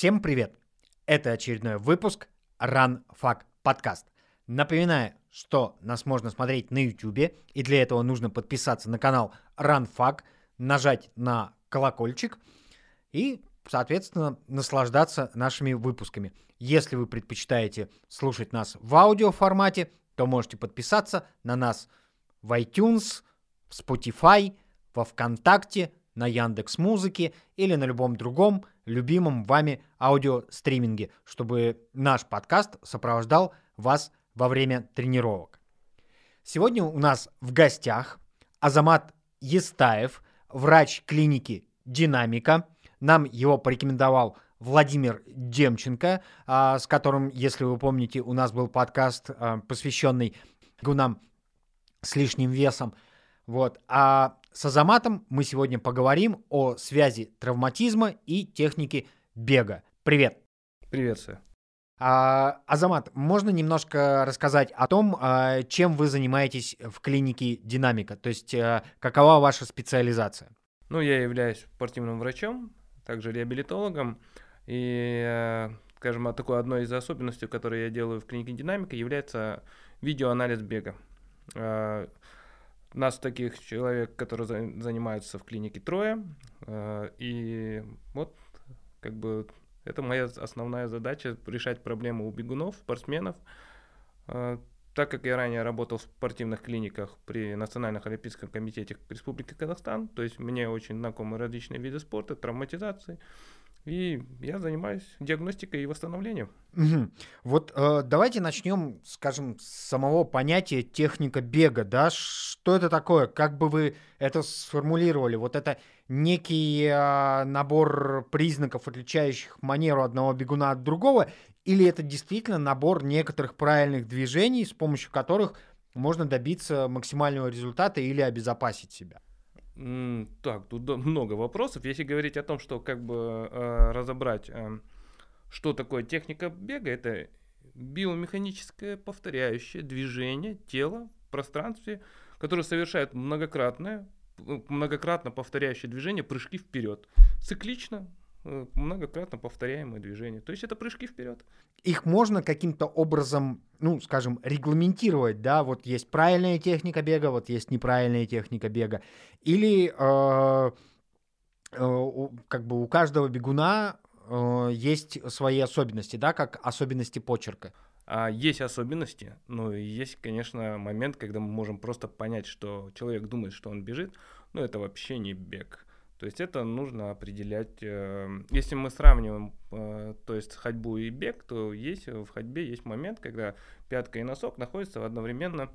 Всем привет! Это очередной выпуск Run Fuck подкаст. Напоминаю, что нас можно смотреть на YouTube, и для этого нужно подписаться на канал Run Fuck, нажать на колокольчик и, соответственно, наслаждаться нашими выпусками. Если вы предпочитаете слушать нас в аудиоформате, то можете подписаться на нас в iTunes, в Spotify, во Вконтакте, на Яндекс Музыке или на любом другом любимом вами аудиостриминге, чтобы наш подкаст сопровождал вас во время тренировок. Сегодня у нас в гостях Азамат Естаев, врач клиники «Динамика». Нам его порекомендовал Владимир Демченко, а, с которым, если вы помните, у нас был подкаст, а, посвященный гунам с лишним весом. Вот. А с Азаматом мы сегодня поговорим о связи травматизма и техники бега. Привет. Приветствую. А, Азамат, можно немножко рассказать о том, а, чем вы занимаетесь в клинике Динамика? То есть, а, какова ваша специализация? Ну, я являюсь спортивным врачом, также реабилитологом. И, э, скажем, такой одной из особенностей, которую я делаю в клинике Динамика, является видеоанализ бега. Нас таких человек, которые занимаются в клинике, трое. А, и вот как бы это моя основная задача решать проблемы у бегунов, спортсменов. А, так как я ранее работал в спортивных клиниках при Национальном Олимпийском комитете Республики Казахстан, то есть мне очень знакомы различные виды спорта, травматизации, и я занимаюсь диагностикой и восстановлением. Угу. Вот э, давайте начнем, скажем, с самого понятия техника бега, да? Что это такое? Как бы вы это сформулировали? Вот это некий э, набор признаков, отличающих манеру одного бегуна от другого, или это действительно набор некоторых правильных движений, с помощью которых можно добиться максимального результата или обезопасить себя? Так, тут много вопросов. Если говорить о том, что как бы э, разобрать, э, что такое техника бега, это биомеханическое повторяющее движение тела в пространстве, которое совершает многократное, многократно повторяющее движение, прыжки вперед. Циклично, многократно повторяемые движения. То есть это прыжки вперед. Их можно каким-то образом, ну, скажем, регламентировать, да, вот есть правильная техника бега, вот есть неправильная техника бега. Или э, э, как бы у каждого бегуна э, есть свои особенности, да, как особенности почерка. А есть особенности, но есть, конечно, момент, когда мы можем просто понять, что человек думает, что он бежит, но это вообще не бег. То есть это нужно определять. Э, если мы сравниваем, э, то есть ходьбу и бег, то есть в ходьбе есть момент, когда пятка и носок находятся одновременно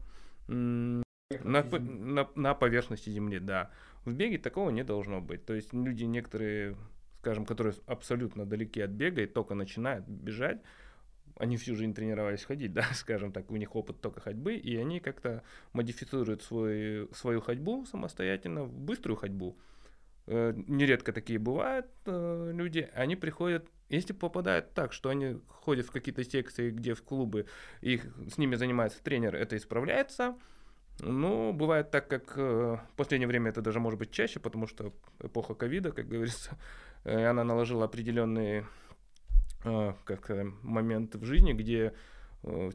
на, на, на поверхности земли, да. В беге такого не должно быть. То есть люди некоторые, скажем, которые абсолютно далеки от бега и только начинают бежать, они всю жизнь тренировались ходить, да, скажем так, у них опыт только ходьбы, и они как-то модифицируют свой, свою ходьбу самостоятельно в быструю ходьбу. Э, нередко такие бывают э, люди, они приходят, если попадают так, что они ходят в какие-то секции, где в клубы, их, с ними занимается тренер, это исправляется. Ну, бывает так, как э, в последнее время это даже может быть чаще, потому что эпоха ковида, как говорится, она наложила определенные как моменты в жизни, где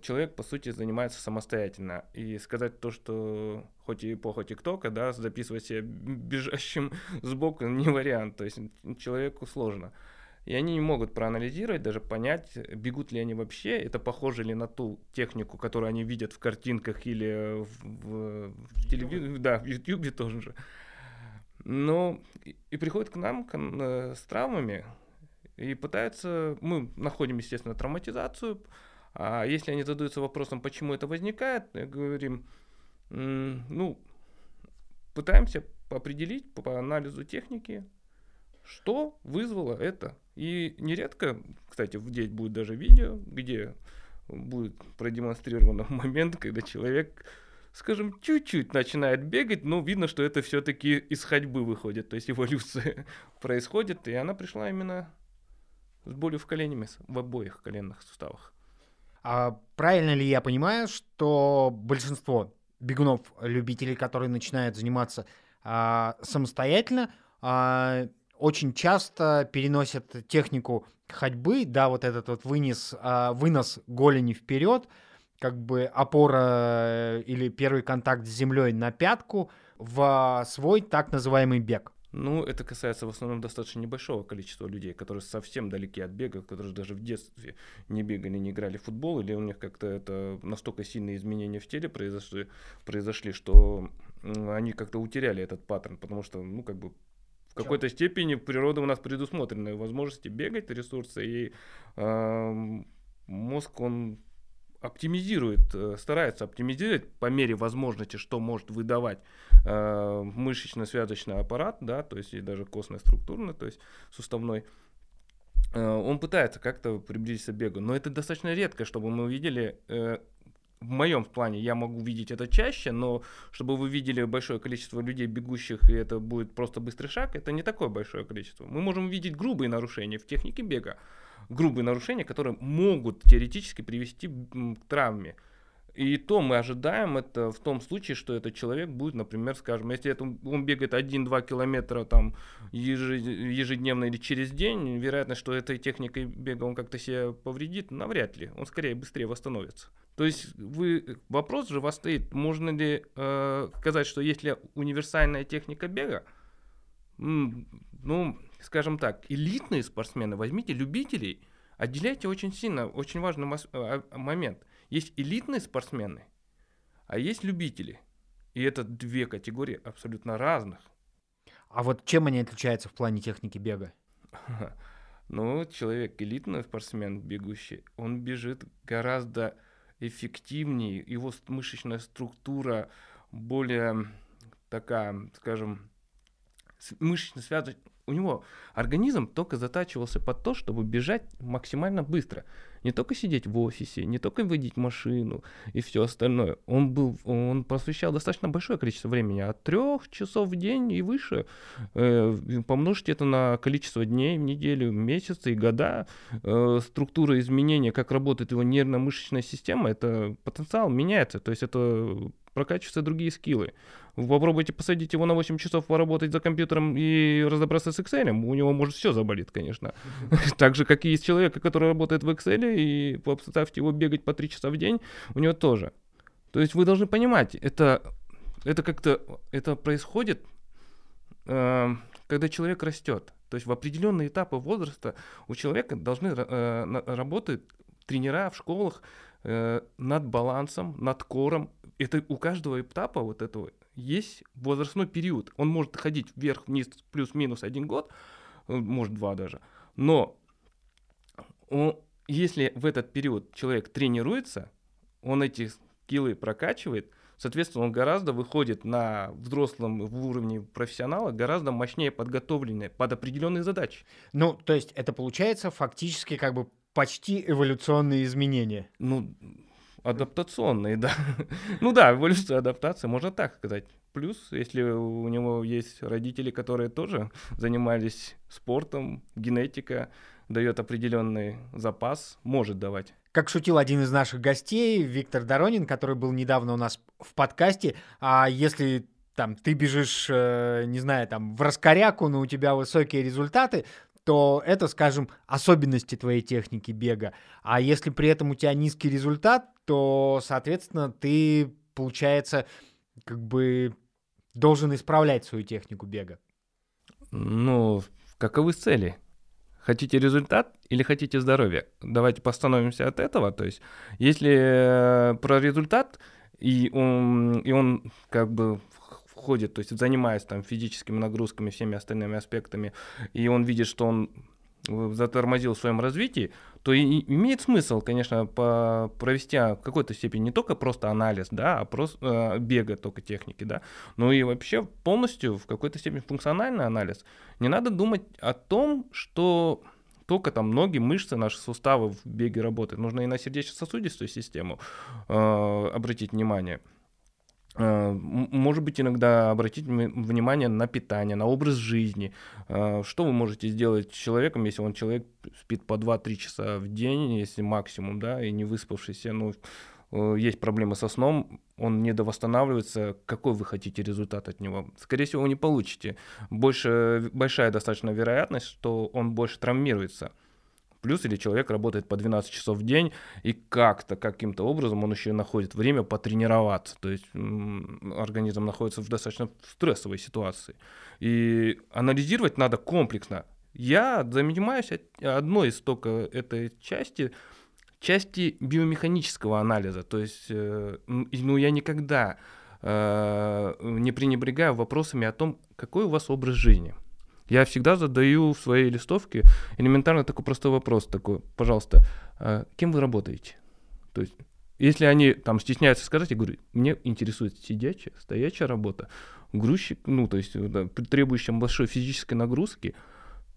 человек, по сути, занимается самостоятельно. И сказать то, что хоть и эпоха ТикТока, да, записывать себя бежащим сбоку не вариант. То есть человеку сложно. И они не могут проанализировать, даже понять, бегут ли они вообще, это похоже ли на ту технику, которую они видят в картинках или в, в, в телевизоре, да, в Ютубе тоже же. Но и, и приходят к нам к, э, с травмами и пытаются, мы находим, естественно, травматизацию, а если они задаются вопросом, почему это возникает, говорим, ну, пытаемся определить по анализу техники, что вызвало это. И нередко, кстати, здесь будет даже видео, где будет продемонстрирован момент, когда человек, скажем, чуть-чуть начинает бегать, но видно, что это все-таки из ходьбы выходит, то есть эволюция происходит, и она пришла именно с болью в коленями, в обоих коленных суставах. А правильно ли я понимаю, что большинство бегунов-любителей, которые начинают заниматься а, самостоятельно, а, очень часто переносят технику ходьбы, да, вот этот вот вынес, а, вынос голени вперед, как бы опора э, или первый контакт с землей на пятку в свой так называемый бег. Ну, это касается в основном достаточно небольшого количества людей, которые совсем далеки от бега, которые даже в детстве не бегали, не играли в футбол, или у них как-то это настолько сильные изменения в теле произошли, произошли что они как-то утеряли этот паттерн, потому что, ну, как бы в какой-то степени природа у нас предусмотрена возможности бегать, ресурсы, и э, мозг, он оптимизирует, э, старается оптимизировать по мере возможности, что может выдавать э, мышечно-связочный аппарат, да, то есть и даже костно-структурный, то есть суставной. Э, он пытается как-то приблизиться к бегу, но это достаточно редко, чтобы мы увидели э, в моем плане я могу видеть это чаще, но чтобы вы видели большое количество людей, бегущих, и это будет просто быстрый шаг, это не такое большое количество. Мы можем видеть грубые нарушения в технике бега, грубые нарушения, которые могут теоретически привести к травме. И то мы ожидаем это в том случае, что этот человек будет, например, скажем, если это, он бегает 1-2 километра там ежедневно или через день, вероятность, что этой техникой бега он как-то себя повредит, навряд ли. Он скорее быстрее восстановится. То есть вы, вопрос же вас стоит, можно ли э, сказать, что есть ли универсальная техника бега? Ну, скажем так, элитные спортсмены, возьмите любителей, отделяйте очень сильно, очень важный а, момент. Есть элитные спортсмены, а есть любители. И это две категории абсолютно разных. А вот чем они отличаются в плане техники бега? Ну, человек элитный спортсмен, бегущий, он бежит гораздо эффективнее, его мышечная структура более такая, скажем, мышечно связана у него организм только затачивался под то, чтобы бежать максимально быстро. Не только сидеть в офисе, не только водить машину и все остальное. Он был, он посвящал достаточно большое количество времени, от трех часов в день и выше. Э, помножьте это на количество дней в неделю, месяцы и года. Э, структура изменения, как работает его нервно-мышечная система, это потенциал меняется. То есть это прокачиваются другие скиллы. Вы попробуйте посадить его на 8 часов поработать за компьютером и разобраться с Excel, у него может все заболит, конечно. Так же, как и из человека, который работает в Excel, и поставьте его бегать по 3 часа в день, у него тоже. То есть вы должны понимать, это, это как-то это происходит, э, когда человек растет. То есть в определенные этапы возраста у человека должны э, работать тренера в школах э, над балансом, над кором. Это у каждого этапа вот этого есть возрастной период. Он может ходить вверх-вниз плюс-минус один год, э, может два даже. Но он, если в этот период человек тренируется, он эти скиллы прокачивает, соответственно, он гораздо выходит на взрослом в уровне профессионала, гораздо мощнее подготовленный под определенные задачи. Ну, то есть это получается фактически как бы почти эволюционные изменения. Ну, адаптационные, да. ну да, эволюция адаптация, можно так сказать. Плюс, если у него есть родители, которые тоже занимались спортом, генетика дает определенный запас, может давать. Как шутил один из наших гостей, Виктор Доронин, который был недавно у нас в подкасте, а если там ты бежишь, э, не знаю, там в раскоряку, но у тебя высокие результаты, то это, скажем, особенности твоей техники бега. А если при этом у тебя низкий результат, то, соответственно, ты, получается, как бы должен исправлять свою технику бега. Ну, каковы цели? Хотите результат или хотите здоровье? Давайте постановимся от этого. То есть, если э, про результат, и он, и он как бы входит, то есть занимаясь там физическими нагрузками, всеми остальными аспектами, и он видит, что он э, затормозил в своем развитии, то и имеет смысл, конечно, по провести в какой-то степени не только просто анализ, да, а просто э, бега только техники, да, но и вообще полностью в какой-то степени функциональный анализ. Не надо думать о том, что только там ноги, мышцы, наши суставы в беге работают. Нужно и на сердечно-сосудистую систему э, обратить внимание. Э, может быть, иногда обратить внимание на питание, на образ жизни. Э, что вы можете сделать с человеком, если он человек спит по 2-3 часа в день, если максимум, да, и не выспавшийся, ну, э, есть проблемы со сном, он недовосстанавливается, какой вы хотите результат от него? Скорее всего, вы не получите. Больше, большая достаточно вероятность, что он больше травмируется. Плюс или человек работает по 12 часов в день, и как-то, каким-то образом он еще находит время потренироваться. То есть организм находится в достаточно стрессовой ситуации. И анализировать надо комплексно. Я занимаюсь одной из только этой части, части биомеханического анализа. То есть, э, ну, я никогда э, не пренебрегаю вопросами о том, какой у вас образ жизни. Я всегда задаю в своей листовке элементарно такой простой вопрос такой, пожалуйста, э, кем вы работаете? То есть, если они там стесняются сказать, я говорю, мне интересует сидячая, стоячая работа, грузчик, ну, то есть, да, требующая большой физической нагрузки –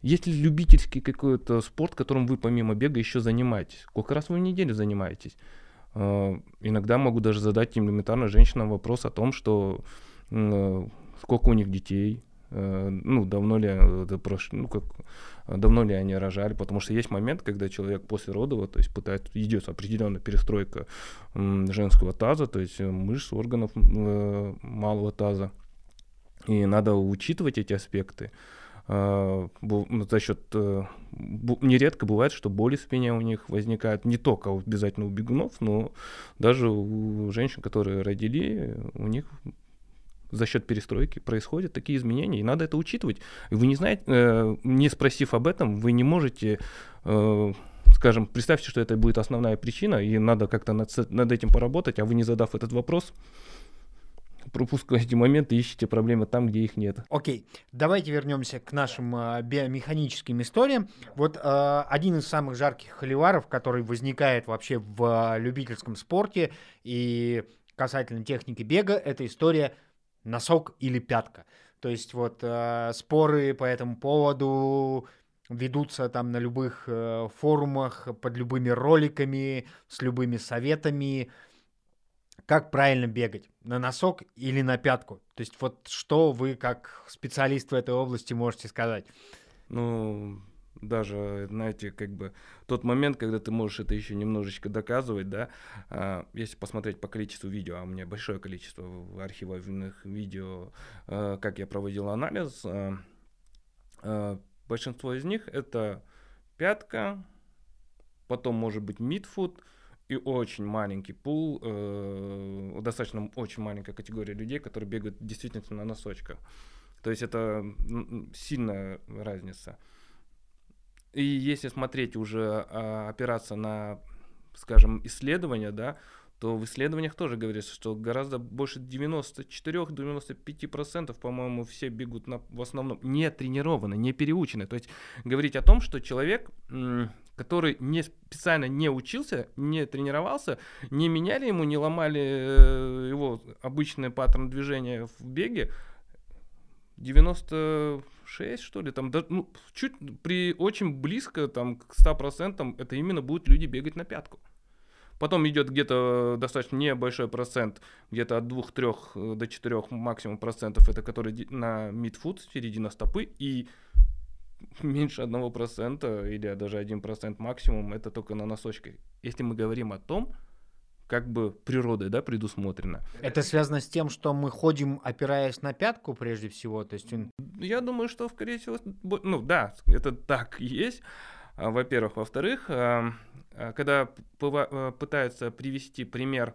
есть ли любительский какой-то спорт, которым вы помимо бега еще занимаетесь? Сколько раз вы в неделю занимаетесь? А, иногда могу даже задать элементарно женщинам вопрос о том, что э, сколько у них детей, ну, давно ли, ну, как, давно ли они рожали, потому что есть момент, когда человек после родова, то есть пытается, идет определенная перестройка женского таза, то есть мышц, органов э, малого таза, и надо учитывать эти аспекты. Ну, за счет э, нередко бывает, что боли в спине у них возникают. Не только обязательно у бегунов, но даже у женщин, которые родили, у них за счет перестройки происходят такие изменения, и надо это учитывать. Вы не знаете, э, не спросив об этом, вы не можете э, скажем, представьте, что это будет основная причина, и надо как-то над, над этим поработать, а вы не задав этот вопрос, пропускаете моменты, ищите проблемы там, где их нет. Окей, давайте вернемся к нашим э, биомеханическим историям. Вот э, один из самых жарких холиваров, который возникает вообще в э, любительском спорте и касательно техники бега, это история носок или пятка. То есть вот э, споры по этому поводу ведутся там на любых э, форумах, под любыми роликами, с любыми советами как правильно бегать, на носок или на пятку? То есть вот что вы как специалист в этой области можете сказать? Ну, даже, знаете, как бы тот момент, когда ты можешь это еще немножечко доказывать, да, а, если посмотреть по количеству видео, а у меня большое количество архивных видео, а, как я проводил анализ, а, а, большинство из них это пятка, потом может быть мидфуд, и очень маленький пул, э, достаточно очень маленькая категория людей, которые бегают действительно на носочках. То есть это сильная разница. И если смотреть уже, а, опираться на, скажем, исследования, да, то в исследованиях тоже говорится, что гораздо больше 94-95%, по-моему, все бегут на, в основном не тренированы, не переучены. То есть говорить о том, что человек который не специально не учился, не тренировался, не меняли ему, не ломали э, его обычный паттерн движения в беге, 96, что ли, там, да, ну, чуть при очень близко, там, к 100% это именно будут люди бегать на пятку. Потом идет где-то достаточно небольшой процент, где-то от 2-3 э, до 4 максимум процентов, это который на мидфут, середина стопы, и меньше одного процента или даже один процент максимум, это только на носочках. Если мы говорим о том, как бы природой, да, предусмотрено. Это связано с тем, что мы ходим, опираясь на пятку прежде всего, то есть... Я думаю, что, скорее всего, ну да, это так и есть, а, во-первых. Во-вторых, а, а, когда пытаются привести пример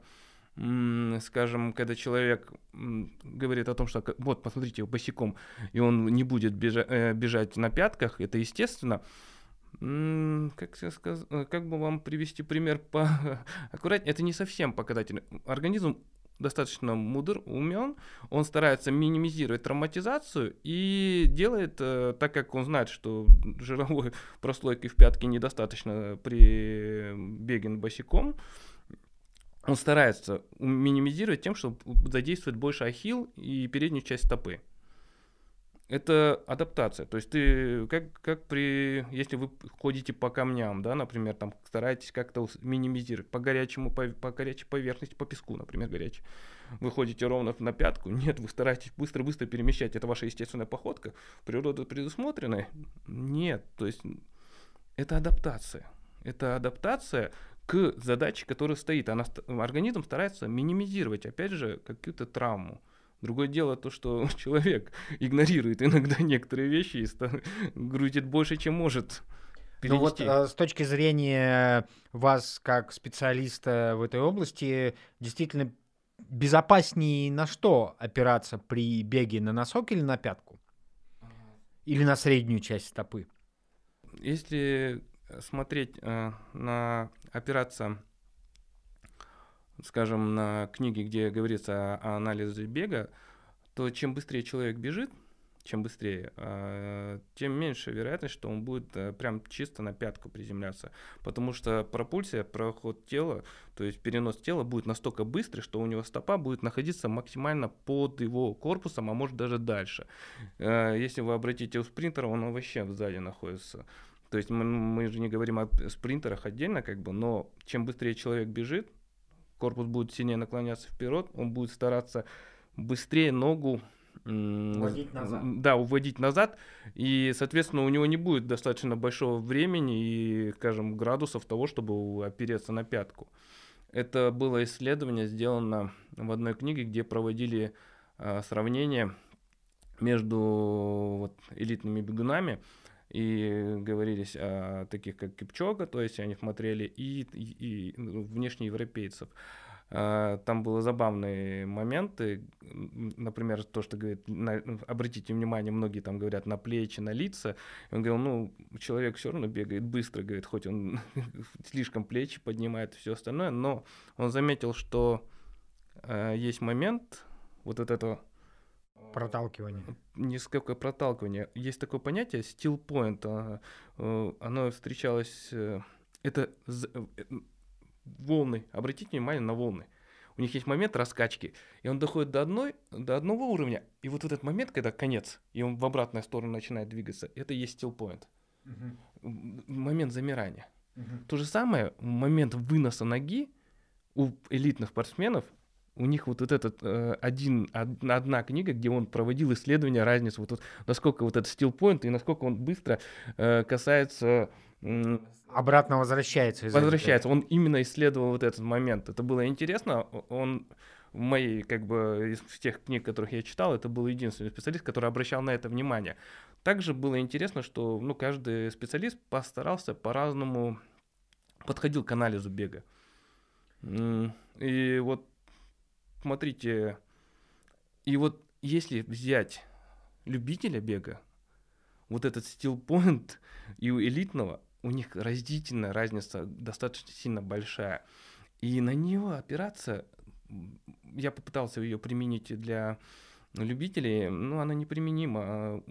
скажем, когда человек говорит о том, что вот, посмотрите, босиком, и он не будет бежа- э, бежать на пятках, это естественно. Как, сказ... Э, как бы вам привести пример по аккуратнее? Это не совсем показатель. Организм достаточно мудр, умен, он старается минимизировать травматизацию и делает, э, так как он знает, что жировой прослойки в пятке недостаточно при беге босиком, он старается минимизировать тем, что задействует больше ахилл и переднюю часть стопы. Это адаптация. То есть ты как, как при, если вы ходите по камням, да, например, там стараетесь как-то минимизировать по горячему, по, по горячей поверхности, по песку, например, горячей. Вы ходите ровно на пятку, нет, вы стараетесь быстро-быстро перемещать. Это ваша естественная походка. Природа предусмотрена? Нет. То есть это адаптация. Это адаптация к задаче, которая стоит. Она, организм старается минимизировать, опять же, какую-то травму. Другое дело то, что человек игнорирует иногда некоторые вещи и грузит больше, чем может. Перенести. Ну вот э, с точки зрения вас как специалиста в этой области, действительно безопаснее на что опираться при беге на носок или на пятку? Или на среднюю часть стопы? Если смотреть э, на опираться, скажем, на книги, где говорится о, о анализе бега, то чем быстрее человек бежит, чем быстрее, а, тем меньше вероятность, что он будет э, прям чисто на пятку приземляться. Потому что пропульсия, проход тела, то есть перенос тела будет настолько быстрый, что у него стопа будет находиться максимально под его корпусом, а может даже дальше. Э, если вы обратите у спринтера, он вообще сзади находится. То есть мы, мы же не говорим о спринтерах отдельно, как бы, но чем быстрее человек бежит, корпус будет сильнее наклоняться вперед, он будет стараться быстрее ногу Уводить назад. Да, уводить назад. И, соответственно, у него не будет достаточно большого времени и, скажем, градусов того, чтобы опереться на пятку. Это было исследование, сделано в одной книге, где проводили э, сравнение между вот, элитными бегунами и говорились о таких, как Кипчога, то есть они смотрели и, и, и ну, внешнеевропейцев. А, там были забавные моменты, например, то, что говорит, на, обратите внимание, многие там говорят на плечи, на лица. И он говорил, ну, человек все равно бегает быстро, говорит, хоть он слишком плечи поднимает и все остальное, но он заметил, что э, есть момент вот от этого Проталкивание. Не сколько проталкивание. Есть такое понятие steel point. А, э, оно встречалось... Э, это волны. Обратите внимание на волны. У них есть момент раскачки, и он доходит до, одной, до одного уровня, и вот этот момент, когда конец, и он в обратную сторону начинает двигаться, это и есть still point. Uh-huh. Момент замирания. Uh-huh. То же самое, момент выноса ноги у элитных спортсменов, у них вот, вот этот э, один, одна, одна книга, где он проводил исследование разницы, вот, вот насколько вот этот point и насколько он быстро э, касается Обратно возвращается. Возвращается. Он именно исследовал вот этот момент. Это было интересно. Он в моей, как бы, из тех книг, которых я читал, это был единственный специалист, который обращал на это внимание. Также было интересно, что ну, каждый специалист постарался по-разному подходил к анализу бега. И вот смотрите, и вот если взять любителя бега, вот этот стил point и у элитного, у них разительная разница достаточно сильно большая. И на него опираться, я попытался ее применить для любителей, но она неприменима, а,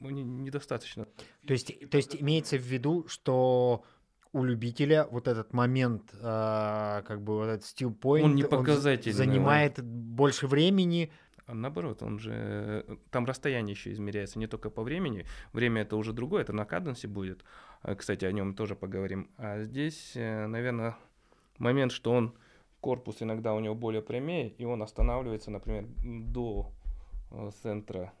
недостаточно. То есть, то есть имеется в виду, что у любителя вот этот момент, э, как бы вот этот steel point, он не показательный, он занимает да. больше времени, а наоборот, он же там расстояние еще измеряется не только по времени. Время это уже другое, это на каденсе будет. А, кстати, о нем тоже поговорим. А здесь, э, наверное, момент, что он корпус иногда у него более прямее, и он останавливается, например, до э, центра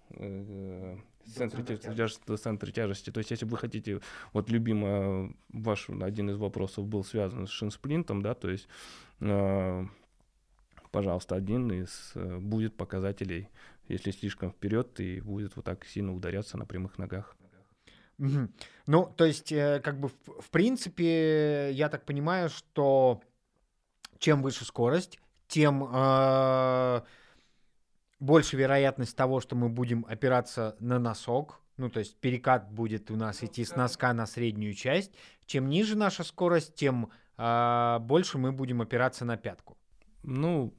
центра тяжести, центра тяжести. То есть, если вы хотите, вот любимый ваш один из вопросов был связан с шинсплинтом, да, то есть пожалуйста, один из э, будет показателей. Если слишком вперед, и будет вот так сильно ударяться на прямых ногах. Ну, то есть, э, как бы, в, в принципе, я так понимаю, что чем выше скорость, тем э, больше вероятность того, что мы будем опираться на носок. Ну, то есть перекат будет у нас идти с носка на среднюю часть. Чем ниже наша скорость, тем э, больше мы будем опираться на пятку. Ну,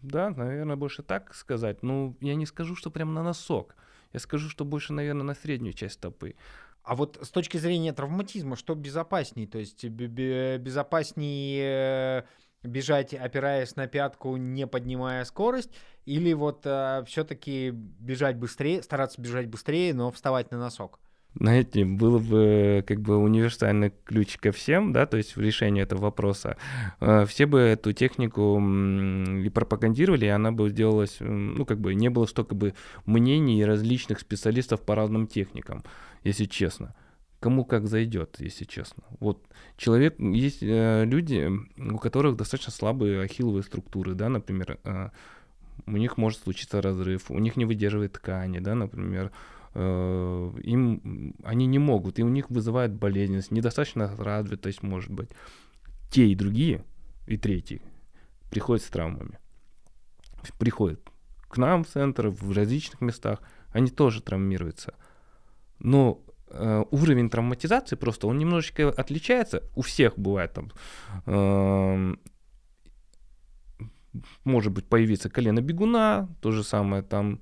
да, наверное, больше так сказать. Ну, я не скажу, что прям на носок. Я скажу, что больше, наверное, на среднюю часть стопы. А вот с точки зрения травматизма, что безопасней? То есть безопаснее бежать, опираясь на пятку, не поднимая скорость, или вот э, все-таки бежать быстрее, стараться бежать быстрее, но вставать на носок? знаете, был бы как бы универсальный ключ ко всем, да, то есть в решении этого вопроса, э, все бы эту технику и пропагандировали, и она бы сделалась, ну, как бы не было столько бы мнений различных специалистов по разным техникам, если честно. кому как зайдет, если честно. Вот человек, есть э, люди, у которых достаточно слабые ахилловые структуры, да, например, э, у них может случиться разрыв, у них не выдерживает ткани, да, например, э, им они не могут, и у них вызывает болезненность, недостаточно развитость, может быть. Те и другие, и третьи, приходят с травмами. Приходят к нам в центр, в различных местах, они тоже травмируются. Но э, уровень травматизации просто, он немножечко отличается. У всех бывает там, э, может быть появиться колено бегуна, то же самое там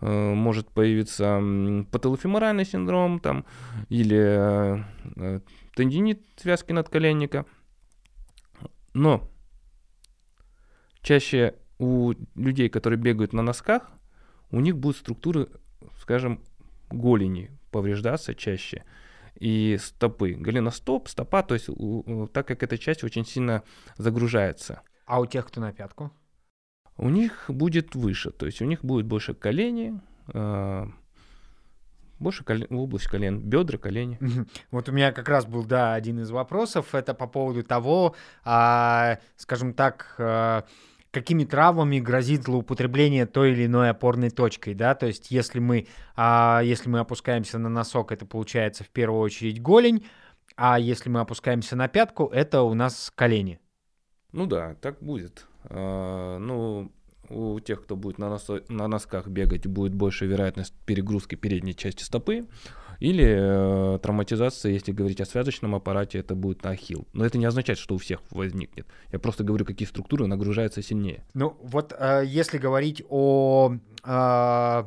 э, может появиться пателофеморальный синдром там или э, тендинит связки надколенника. Но чаще у людей, которые бегают на носках, у них будут структуры, скажем, голени повреждаться чаще и стопы. Голеностоп, стопа, то есть так как эта часть очень сильно загружается. А у тех, кто на пятку? У них будет выше, то есть у них будет больше колени, э, больше колен, область колен, бедра, колени. Вот у меня как раз был, да, один из вопросов, это по поводу того, а, скажем так, а, какими травмами грозит злоупотребление той или иной опорной точкой, да, то есть если мы, а, если мы опускаемся на носок, это получается в первую очередь голень, а если мы опускаемся на пятку, это у нас колени. Ну да, так будет. А, ну, у тех, кто будет на, носо- на носках бегать, будет больше вероятность перегрузки передней части стопы. Или э, травматизация, если говорить о связочном аппарате, это будет ахилл. Но это не означает, что у всех возникнет. Я просто говорю, какие структуры нагружаются сильнее. Ну вот э, если говорить о э,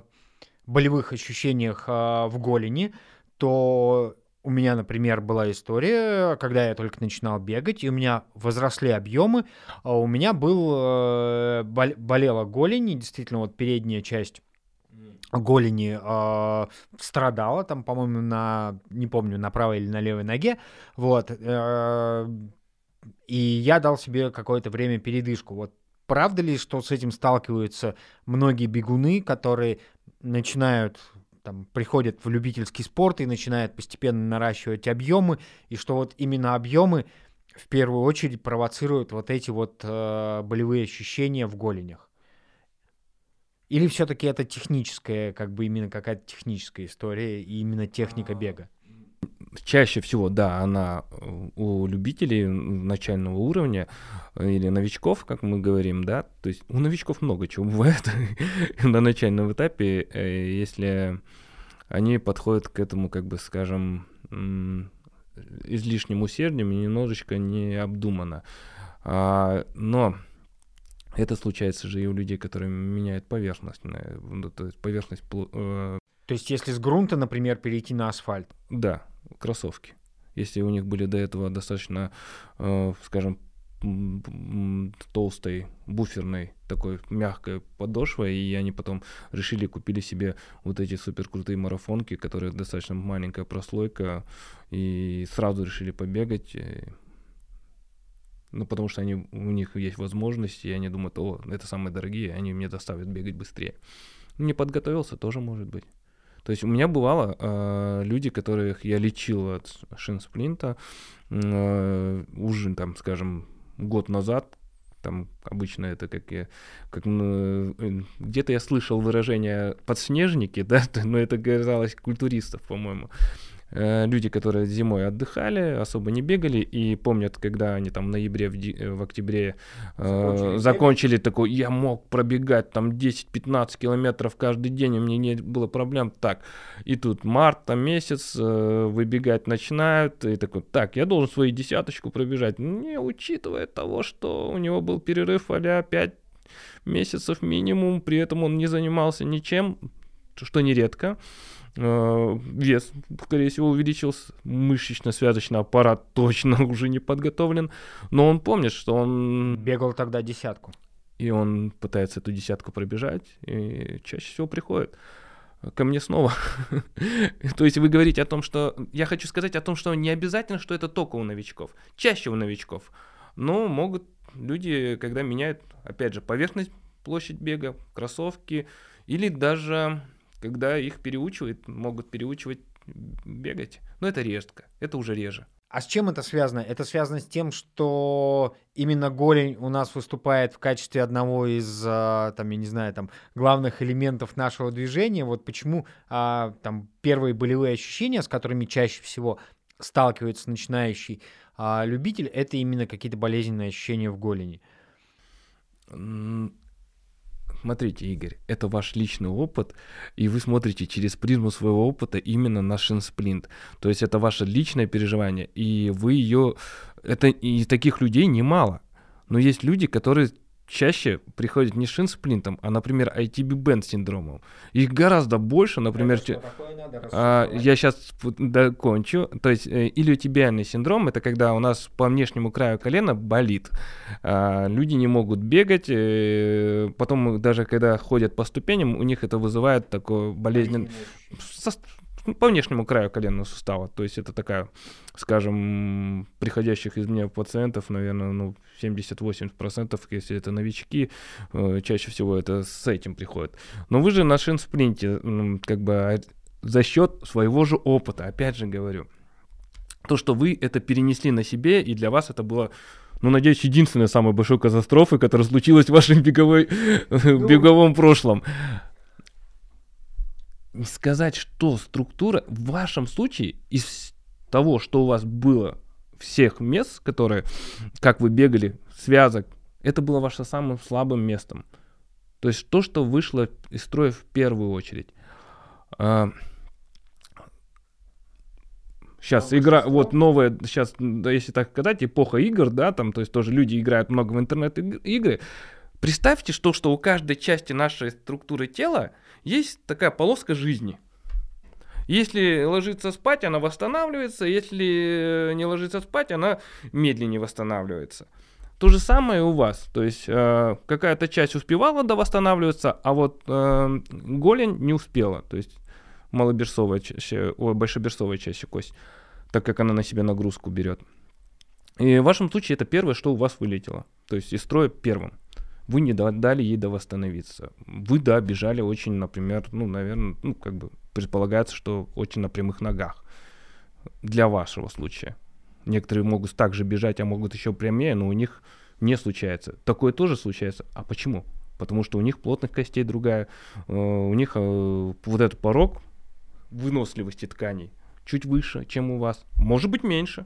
болевых ощущениях э, в голени, то у меня, например, была история, когда я только начинал бегать, и у меня возросли объемы, а у меня был, э, болела голень, и действительно вот передняя часть голени э, страдала, там, по-моему, на, не помню, на правой или на левой ноге, вот, э, и я дал себе какое-то время передышку, вот, правда ли, что с этим сталкиваются многие бегуны, которые начинают там, приходят в любительский спорт и начинают постепенно наращивать объемы, и что вот именно объемы в первую очередь провоцируют вот эти вот э, болевые ощущения в голенях. Или все-таки это техническая, как бы именно какая-то техническая история и именно техника а, бега? Чаще всего, да, она э, у любителей начального уровня э, или новичков, как мы говорим, да, то есть у новичков много чего бывает на начальном этапе, э, если они подходят к этому, как бы, скажем, излишним усердием и немножечко необдуманно. А, но это случается же и у людей, которые меняют поверхность, то есть поверхность. То есть если с грунта, например, перейти на асфальт? Да, кроссовки. Если у них были до этого достаточно, э, скажем, толстой, буферной, такой мягкой подошвой, и они потом решили, купили себе вот эти супер крутые марафонки, которые достаточно маленькая прослойка, и сразу решили побегать, э, ну, потому что они, у них есть возможности, и они думают, о, это самые дорогие, они мне доставят бегать быстрее. Не подготовился, тоже может быть. То есть у меня бывало э, люди, которых я лечил от шинсплинта э, уже, там, скажем, год назад, там обычно это как я, как ну, где-то я слышал выражение подснежники, да, но это казалось культуристов, по-моему. Э, люди, которые зимой отдыхали, особо не бегали и помнят, когда они там в ноябре, в, э, в октябре закончили, э, закончили такой, я мог пробегать там 10-15 километров каждый день, у меня не было проблем. Так, и тут март, там месяц, э, выбегать начинают, и такой, так, я должен свою десяточку пробежать, не учитывая того, что у него был перерыв а 5 месяцев минимум, при этом он не занимался ничем, что нередко. Э, вес, скорее всего, увеличился, мышечно-связочный аппарат точно уже не подготовлен, но он помнит, что он... Бегал тогда десятку. И он пытается эту десятку пробежать, и чаще всего приходит ко мне снова. То есть вы говорите о том, что... Я хочу сказать о том, что не обязательно, что это только у новичков. Чаще у новичков. Но могут люди, когда меняют, опять же, поверхность, площадь бега, кроссовки, или даже когда их переучивают, могут переучивать бегать. Но это редко, это уже реже. А с чем это связано? Это связано с тем, что именно голень у нас выступает в качестве одного из, а, там, я не знаю, там, главных элементов нашего движения. Вот почему а, там первые болевые ощущения, с которыми чаще всего сталкивается начинающий а, любитель, это именно какие-то болезненные ощущения в голени. Смотрите, Игорь, это ваш личный опыт, и вы смотрите через призму своего опыта именно на шинсплинт. То есть это ваше личное переживание, и вы ее... Это и таких людей немало. Но есть люди, которые чаще приходят не с шинсплинтом, а, например, ITB бенд синдромом. Их гораздо больше, например, че... а, я сейчас докончу. То есть э, илиотибиальный синдром это когда у нас по внешнему краю колена болит, а, люди не могут бегать, э, потом даже когда ходят по ступеням, у них это вызывает такое болезненное ну, по внешнему краю коленного сустава. То есть это такая, скажем, приходящих из меня пациентов, наверное, ну, 70-80%, если это новички, э, чаще всего это с этим приходят. Но вы же на шинспринте, как бы а, за счет своего же опыта, опять же говорю, то, что вы это перенесли на себе, и для вас это было ну, надеюсь, единственной самой большой катастрофой, которая случилась в вашем беговой, ну, беговом прошлом сказать, что структура в вашем случае из того, что у вас было всех мест, которые, как вы бегали, связок, это было вашим самым слабым местом. То есть то, что вышло из строя в первую очередь. Сейчас игра, вот новая, сейчас, если так сказать, эпоха игр, да, там, то есть тоже люди играют много в интернет-игры. Представьте, что, что у каждой части нашей структуры тела есть такая полоска жизни. Если ложиться спать, она восстанавливается, если не ложиться спать, она медленнее восстанавливается. То же самое у вас, то есть э, какая-то часть успевала до восстанавливаться, а вот э, голень не успела, то есть малоберцовая, ой, большеберцовая часть кость, так как она на себя нагрузку берет. И в вашем случае это первое, что у вас вылетело, то есть из строя первым вы не дали ей до восстановиться. Вы, да, бежали очень, например, ну, наверное, ну, как бы предполагается, что очень на прямых ногах для вашего случая. Некоторые могут также бежать, а могут еще прямее, но у них не случается. Такое тоже случается. А почему? Потому что у них плотность костей другая, э, у них э, вот этот порог выносливости тканей чуть выше, чем у вас. Может быть меньше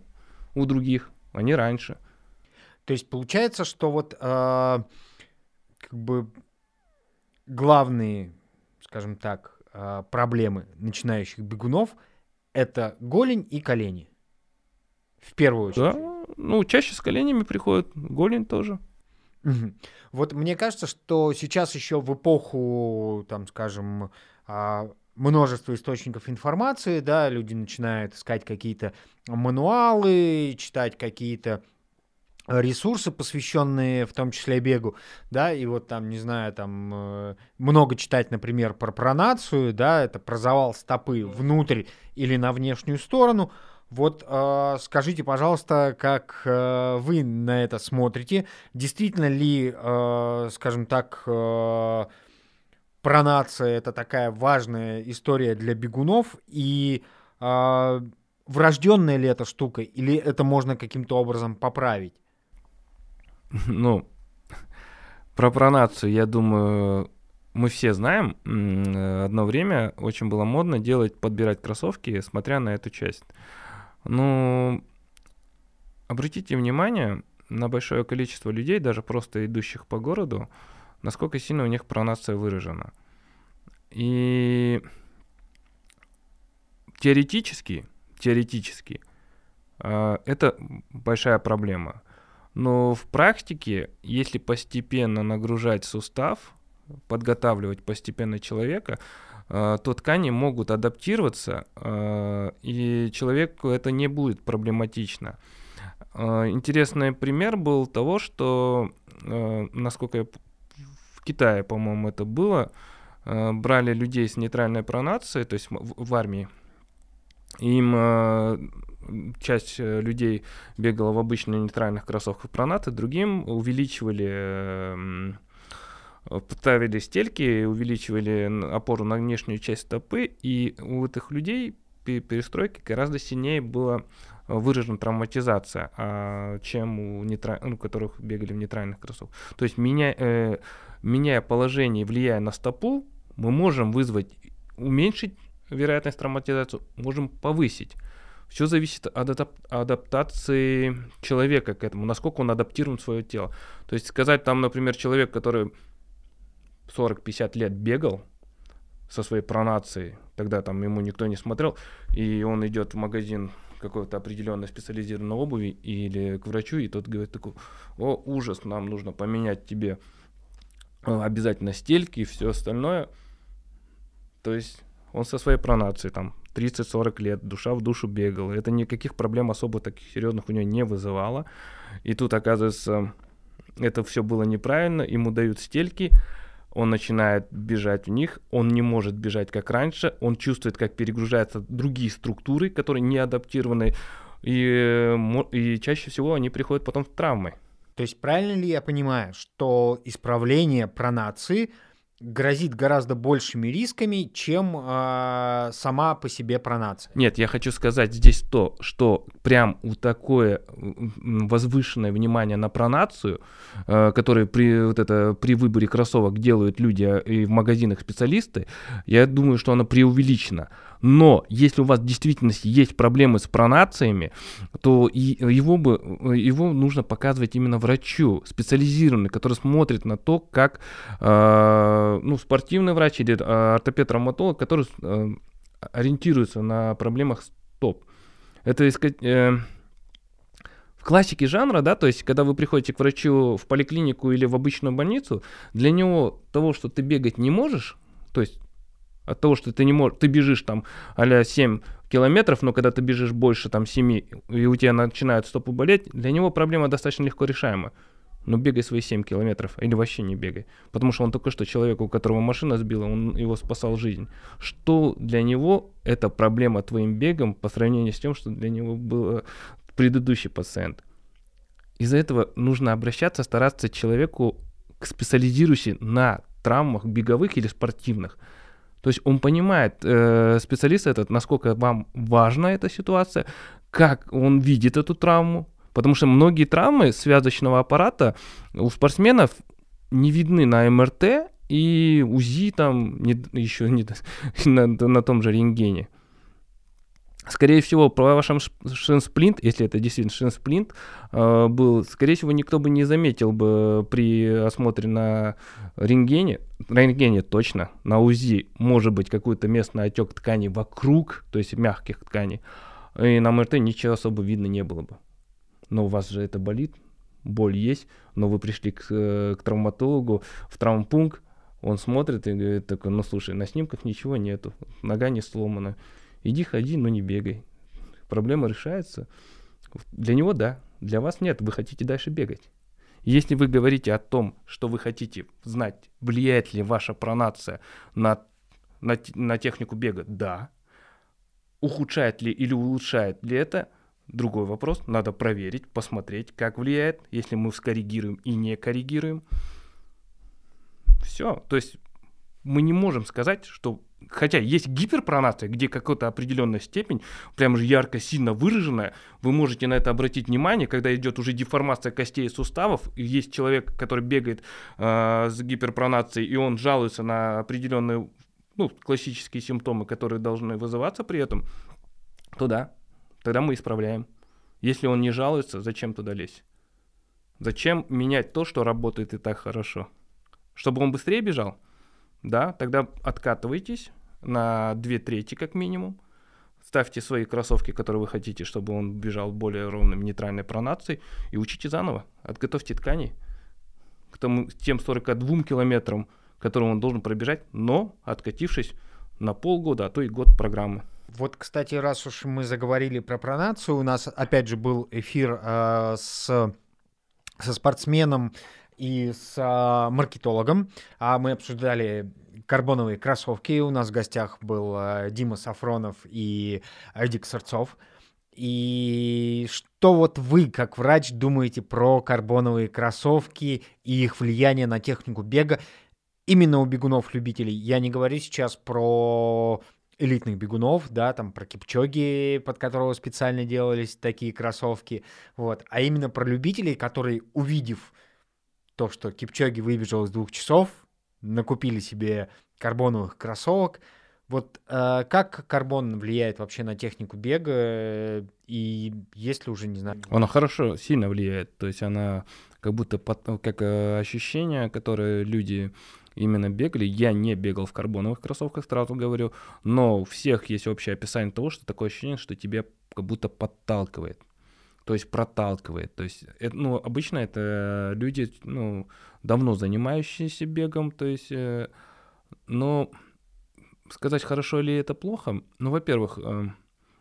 у других, а не раньше. То есть получается, что вот э, как бы главные, скажем так, а, проблемы начинающих бегунов это голень и колени. В первую очередь. Да, ну, чаще с коленями приходят, голень тоже. Угу. Вот мне кажется, что сейчас еще в эпоху, там, скажем, а, множества источников информации, да, люди начинают искать какие-то мануалы, читать какие-то ресурсы, посвященные в том числе бегу, да, и вот там, не знаю, там э, много читать, например, про пронацию, да, это про завал стопы внутрь или на внешнюю сторону. Вот э, скажите, пожалуйста, как э, вы на это смотрите? Действительно ли, э, скажем так, э, пронация это такая важная история для бегунов и э, врожденная ли эта штука или это можно каким-то образом поправить? ну, про пронацию, я думаю, мы все знаем. Одно время очень было модно делать, подбирать кроссовки, смотря на эту часть. Ну, обратите внимание на большое количество людей, даже просто идущих по городу, насколько сильно у них пронация выражена. И теоретически, теоретически, а, это большая проблема. Но в практике, если постепенно нагружать сустав, подготавливать постепенно человека, э, то ткани могут адаптироваться, э, и человеку это не будет проблематично. Э, интересный пример был того, что, насколько я в Китае, по-моему, это было, брали людей с нейтральной пронацией, то есть в армии, им часть э, людей бегала в обычных нейтральных кроссовках пронаты, другим увеличивали эм, ставили стельки, увеличивали опору на внешнюю часть стопы, и у этих людей перестройки гораздо сильнее была выражена травматизация, а, чем у нейтра... ну, которых бегали в нейтральных кроссовках. То есть меня, э, меняя положение, влияя на стопу, мы можем вызвать, уменьшить вероятность травматизации, можем повысить. Все зависит от адаптации человека к этому, насколько он адаптирует свое тело. То есть сказать там, например, человек, который 40-50 лет бегал со своей пронацией, тогда там ему никто не смотрел, и он идет в магазин какой-то определенной специализированной обуви или к врачу, и тот говорит такой, о, ужас, нам нужно поменять тебе э, обязательно стельки и все остальное. То есть он со своей пронацией там 30-40 лет, душа в душу бегал. Это никаких проблем особо таких серьезных у него не вызывало. И тут, оказывается, это все было неправильно. Ему дают стельки, он начинает бежать в них, он не может бежать как раньше, он чувствует, как перегружаются другие структуры, которые не адаптированы, и, и чаще всего они приходят потом в травмы. То есть правильно ли я понимаю, что исправление пронации – грозит гораздо большими рисками, чем э, сама по себе пронация. Нет, я хочу сказать здесь то, что прям у такое возвышенное внимание на пронацию, э, которое при, вот это, при выборе кроссовок делают люди а, и в магазинах специалисты, я думаю, что оно преувеличено. Но если у вас в действительности есть проблемы с пронациями, то и его, бы, его нужно показывать именно врачу, специализированный, который смотрит на то, как э, ну, спортивный врач или э, ортопед-травматолог, который э, ориентируется на проблемах стоп. Это искать... Э, в классике жанра, да, то есть когда вы приходите к врачу в поликлинику или в обычную больницу, для него того, что ты бегать не можешь, то есть от того, что ты не можешь, ты бежишь там а 7 километров, но когда ты бежишь больше там 7, и у тебя начинают стопы болеть, для него проблема достаточно легко решаема. Но бегай свои 7 километров или вообще не бегай. Потому что он только что человек, у которого машина сбила, он его спасал жизнь. Что для него это проблема твоим бегом по сравнению с тем, что для него был предыдущий пациент. Из-за этого нужно обращаться, стараться человеку, специализирующий на травмах беговых или спортивных. То есть он понимает, э, специалист этот, насколько вам важна эта ситуация, как он видит эту травму. Потому что многие травмы связочного аппарата у спортсменов не видны на МРТ и УЗИ там не, еще не, на, на том же рентгене. Скорее всего, по вашему шинсплинт, если это действительно шинсплинт, э, был, скорее всего, никто бы не заметил бы при осмотре на рентгене, рентгене точно, на УЗИ может быть какой-то местный отек тканей вокруг, то есть мягких тканей, и на МРТ ничего особо видно не было бы. Но у вас же это болит, боль есть, но вы пришли к, э, к травматологу в травмпункт, он смотрит и говорит такой, ну слушай, на снимках ничего нету, нога не сломана. Иди ходи, но не бегай. Проблема решается. Для него да, для вас нет, вы хотите дальше бегать. Если вы говорите о том, что вы хотите знать, влияет ли ваша пронация на, на, на технику бега, да. Ухудшает ли или улучшает ли это, другой вопрос. Надо проверить, посмотреть, как влияет, если мы скоррегируем и не коррегируем. Все. То есть мы не можем сказать, что хотя есть гиперпронация, где какая-то определенная степень, прям же ярко, сильно выраженная, вы можете на это обратить внимание, когда идет уже деформация костей и суставов, и есть человек, который бегает э, с гиперпронацией, и он жалуется на определенные ну, классические симптомы, которые должны вызываться при этом, то да, тогда мы исправляем. Если он не жалуется, зачем туда лезть? Зачем менять то, что работает и так хорошо? Чтобы он быстрее бежал? Да, тогда откатывайтесь на две трети как минимум, ставьте свои кроссовки, которые вы хотите, чтобы он бежал более ровным нейтральной пронацией, и учите заново, отготовьте ткани к тому, тем 42 километрам, которым он должен пробежать, но откатившись на полгода, а то и год программы. Вот, кстати, раз уж мы заговорили про пронацию, у нас опять же был эфир э, с, со спортсменом и с а, маркетологом. А мы обсуждали карбоновые кроссовки. У нас в гостях был а, Дима Сафронов и Эдик Сырцов. И что вот вы, как врач, думаете про карбоновые кроссовки и их влияние на технику бега именно у бегунов-любителей? Я не говорю сейчас про элитных бегунов, да, там про Кипчоги, под которого специально делались такие кроссовки, вот, а именно про любителей, которые, увидев то, что Кипчоги выбежал из двух часов, накупили себе карбоновых кроссовок, вот э, как карбон влияет вообще на технику бега? И есть ли уже, не знаю... Она хорошо, сильно влияет, то есть она как будто под, как э, ощущение, которое люди именно бегали. Я не бегал в карбоновых кроссовках, сразу говорю, но у всех есть общее описание того, что такое ощущение, что тебе как будто подталкивает, то есть проталкивает. То есть, это, ну, обычно это люди, ну, давно занимающиеся бегом, то есть, э, но сказать, хорошо ли это плохо, ну, во-первых, э,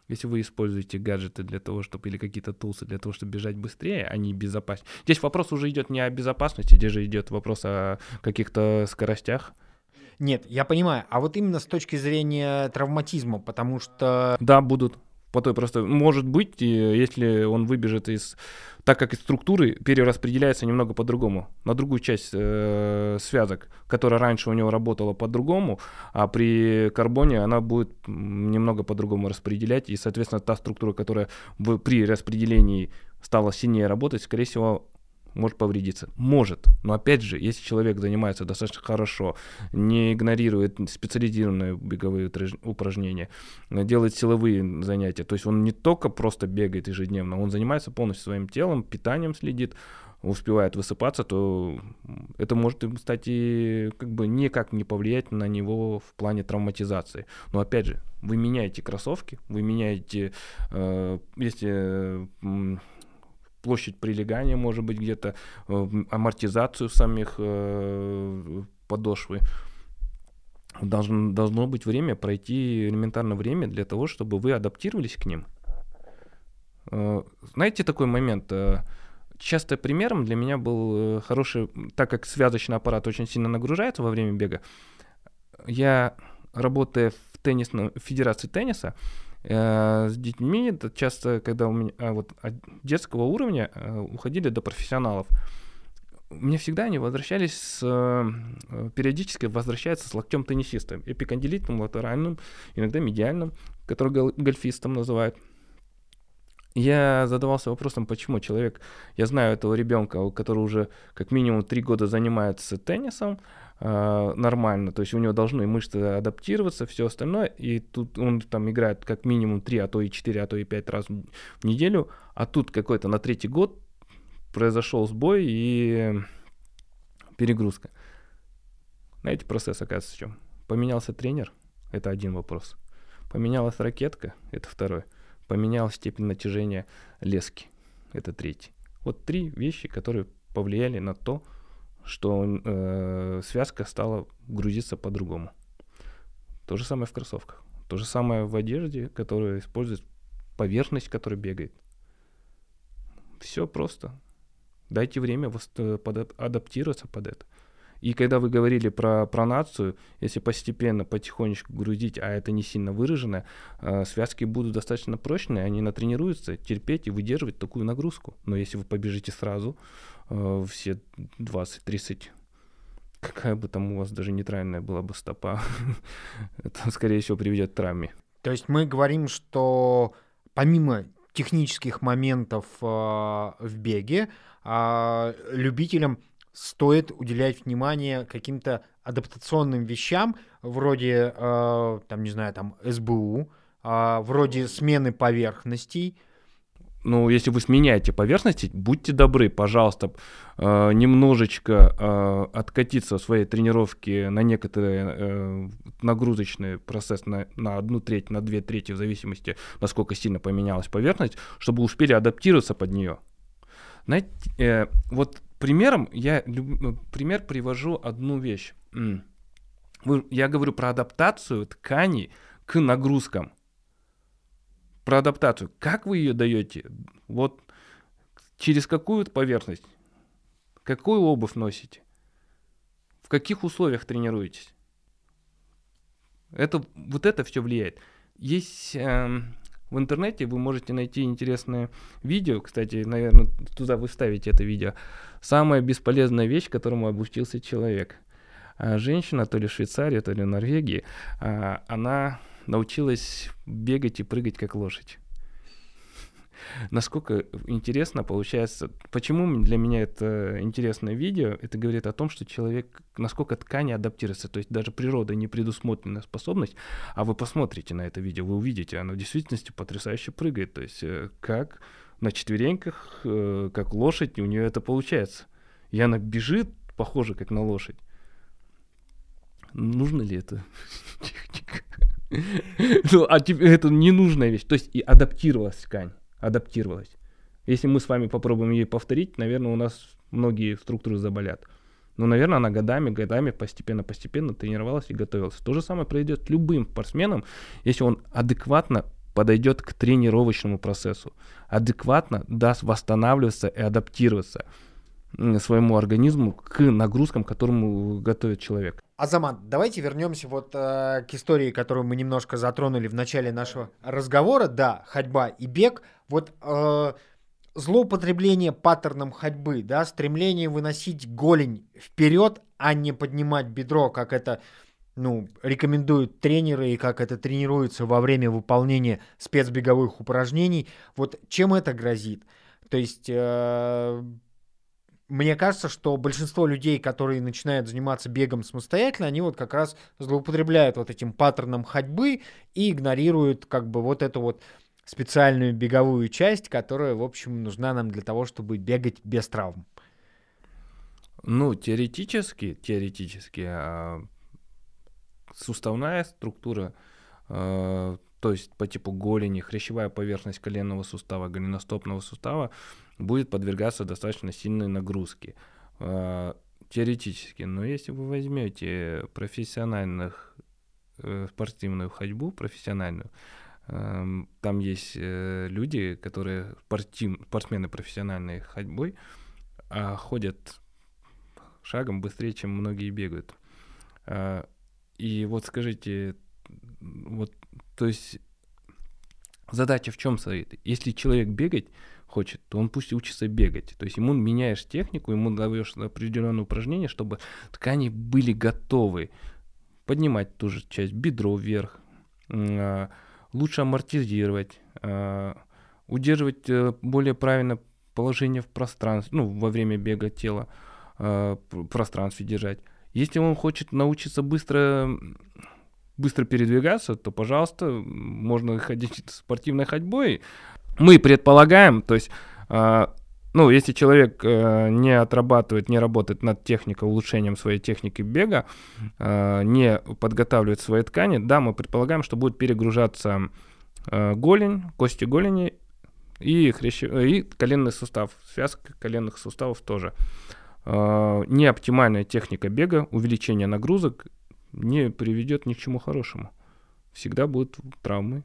если вы используете гаджеты для того, чтобы или какие-то тулсы для того, чтобы бежать быстрее, они безопаснее. Здесь вопрос уже идет не о безопасности, здесь же идет вопрос о каких-то скоростях. Нет, я понимаю. А вот именно с точки зрения травматизма, потому что... Да, будут по той простой. Может быть, если он выбежит из... Так как из структуры перераспределяется немного по-другому, на другую часть э, связок, которая раньше у него работала по-другому, а при карбоне она будет немного по-другому распределять, и, соответственно, та структура, которая в, при распределении стала сильнее работать, скорее всего, может повредиться. Может. Но опять же, если человек занимается достаточно хорошо, не игнорирует специализированные беговые упражнения, делает силовые занятия, то есть он не только просто бегает ежедневно, он занимается полностью своим телом, питанием следит, успевает высыпаться, то это может, кстати, как бы никак не повлиять на него в плане травматизации. Но опять же, вы меняете кроссовки, вы меняете, э, если э, площадь прилегания, может быть, где-то э, амортизацию самих э, подошвы. Должно, должно быть время, пройти элементарно время для того, чтобы вы адаптировались к ним. Э, знаете такой момент? Часто примером для меня был хороший, так как связочный аппарат очень сильно нагружается во время бега, я, работая в теннисном, в федерации тенниса, с детьми, это часто, когда у меня а, вот от детского уровня э, уходили до профессионалов, мне всегда они возвращались с, э, периодически возвращаются с локтем теннисиста, эпикондилитным, латеральным, иногда медиальным, который гол- гольфистом называют. Я задавался вопросом, почему человек, я знаю этого ребенка, который уже как минимум три года занимается теннисом, э, нормально, то есть у него должны мышцы адаптироваться, все остальное, и тут он там играет как минимум 3, а то и 4, а то и 5 раз в неделю, а тут какой-то на третий год произошел сбой и перегрузка. Знаете, процесс оказывается в чем? Поменялся тренер, это один вопрос. Поменялась ракетка, это второй. Поменялась степень натяжения лески, это третий. Вот три вещи, которые повлияли на то, что э, связка стала грузиться по-другому. То же самое в кроссовках. То же самое в одежде, которая использует поверхность, которая бегает. Все просто. Дайте время адаптироваться под это. И когда вы говорили про пронацию, если постепенно, потихонечку грузить, а это не сильно выражено, э, связки будут достаточно прочные, они натренируются терпеть и выдерживать такую нагрузку. Но если вы побежите сразу, все 20-30 какая бы там у вас даже нейтральная была бы стопа, это, скорее всего, приведет к травме. То есть мы говорим, что помимо технических моментов э, в беге, э, любителям стоит уделять внимание каким-то адаптационным вещам, вроде, э, там, не знаю, там, СБУ, э, вроде смены поверхностей. Ну, если вы сменяете поверхности, будьте добры, пожалуйста, э, немножечко э, откатиться в своей тренировке на некоторые э, нагрузочный процесс на, на одну треть, на две трети, в зависимости, насколько сильно поменялась поверхность, чтобы успели адаптироваться под нее. Знаете, э, вот примером я люб... Э, пример привожу одну вещь. Я говорю про адаптацию ткани к нагрузкам. Про адаптацию. Как вы ее даете? Вот через какую поверхность? Какую обувь носите? В каких условиях тренируетесь? Это, вот это все влияет. Есть э, в интернете вы можете найти интересное видео. Кстати, наверное, туда вы ставите это видео. Самая бесполезная вещь, которому обучился человек. А женщина, то ли в Швейцарии, то ли в Норвегии, а, она научилась бегать и прыгать как лошадь. Насколько интересно получается, почему для меня это интересное видео, это говорит о том, что человек, насколько ткани адаптируется, то есть даже природа не предусмотрена способность, а вы посмотрите на это видео, вы увидите, оно в действительности потрясающе прыгает, то есть э, как на четвереньках, э, как лошадь, у нее это получается. И она бежит, похоже, как на лошадь. Нужно ли это техника? Ну, а это ненужная вещь. То есть и адаптировалась ткань адаптировалась. Если мы с вами попробуем ее повторить, наверное, у нас многие структуры заболят. Но, наверное, она годами, годами, постепенно, постепенно тренировалась и готовилась. То же самое произойдет любым спортсменом, если он адекватно подойдет к тренировочному процессу, адекватно даст восстанавливаться и адаптироваться своему организму к нагрузкам, которому готовит человек. Азамат, давайте вернемся вот э, к истории, которую мы немножко затронули в начале нашего разговора. Да, ходьба и бег. Вот э, злоупотребление паттерном ходьбы, да, стремление выносить голень вперед, а не поднимать бедро, как это ну, рекомендуют тренеры и как это тренируется во время выполнения спецбеговых упражнений. Вот чем это грозит? То есть э, мне кажется, что большинство людей, которые начинают заниматься бегом самостоятельно, они вот как раз злоупотребляют вот этим паттерном ходьбы и игнорируют как бы вот эту вот специальную беговую часть, которая, в общем, нужна нам для того, чтобы бегать без травм. Ну, теоретически, теоретически, а, суставная структура, а, то есть по типу голени, хрящевая поверхность коленного сустава, голеностопного сустава, будет подвергаться достаточно сильной нагрузке. А, теоретически, но если вы возьмете профессиональных э, спортивную ходьбу, профессиональную, эм, там есть э, люди, которые спортив, спортсмены профессиональной ходьбой, а ходят шагом быстрее, чем многие бегают. А, и вот скажите, вот, то есть задача в чем стоит? Если человек бегать, хочет, то он пусть учится бегать. То есть ему меняешь технику, ему даешь определенное упражнение, чтобы ткани были готовы поднимать ту же часть бедро вверх, а, лучше амортизировать, а, удерживать э, более правильное положение в пространстве, ну, во время бега тела, а, в пространстве держать. Если он хочет научиться быстро быстро передвигаться, то, пожалуйста, можно ходить спортивной ходьбой, мы предполагаем, то есть, э, ну, если человек э, не отрабатывает, не работает над техникой, улучшением своей техники бега, э, не подготавливает свои ткани, да, мы предполагаем, что будет перегружаться э, голень, кости голени и, хрящ... и коленный сустав, связка коленных суставов тоже. Э, неоптимальная техника бега, увеличение нагрузок не приведет ни к чему хорошему. Всегда будут травмы,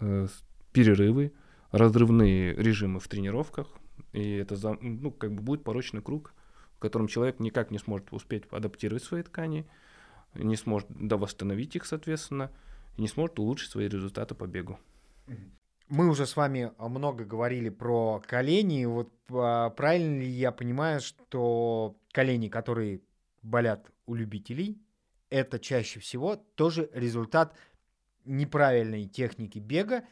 э, перерывы, разрывные режимы в тренировках, и это ну, как бы будет порочный круг, в котором человек никак не сможет успеть адаптировать свои ткани, не сможет да, восстановить их, соответственно, и не сможет улучшить свои результаты по бегу. Мы уже с вами много говорили про колени. Вот а, правильно ли я понимаю, что колени, которые болят у любителей, это чаще всего тоже результат неправильной техники бега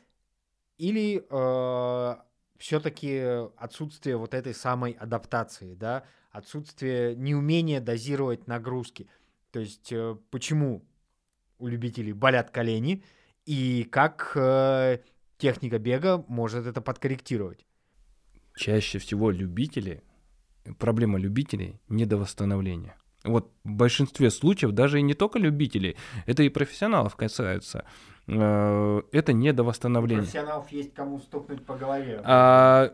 или э, все-таки отсутствие вот этой самой адаптации, да, отсутствие неумения дозировать нагрузки. То есть э, почему у любителей болят колени и как э, техника бега может это подкорректировать? Чаще всего любители, проблема любителей – недовосстановление. Вот в большинстве случаев даже и не только любителей, это и профессионалов касается. Э, это не до восстановления. Профессионалов есть кому стукнуть по голове. А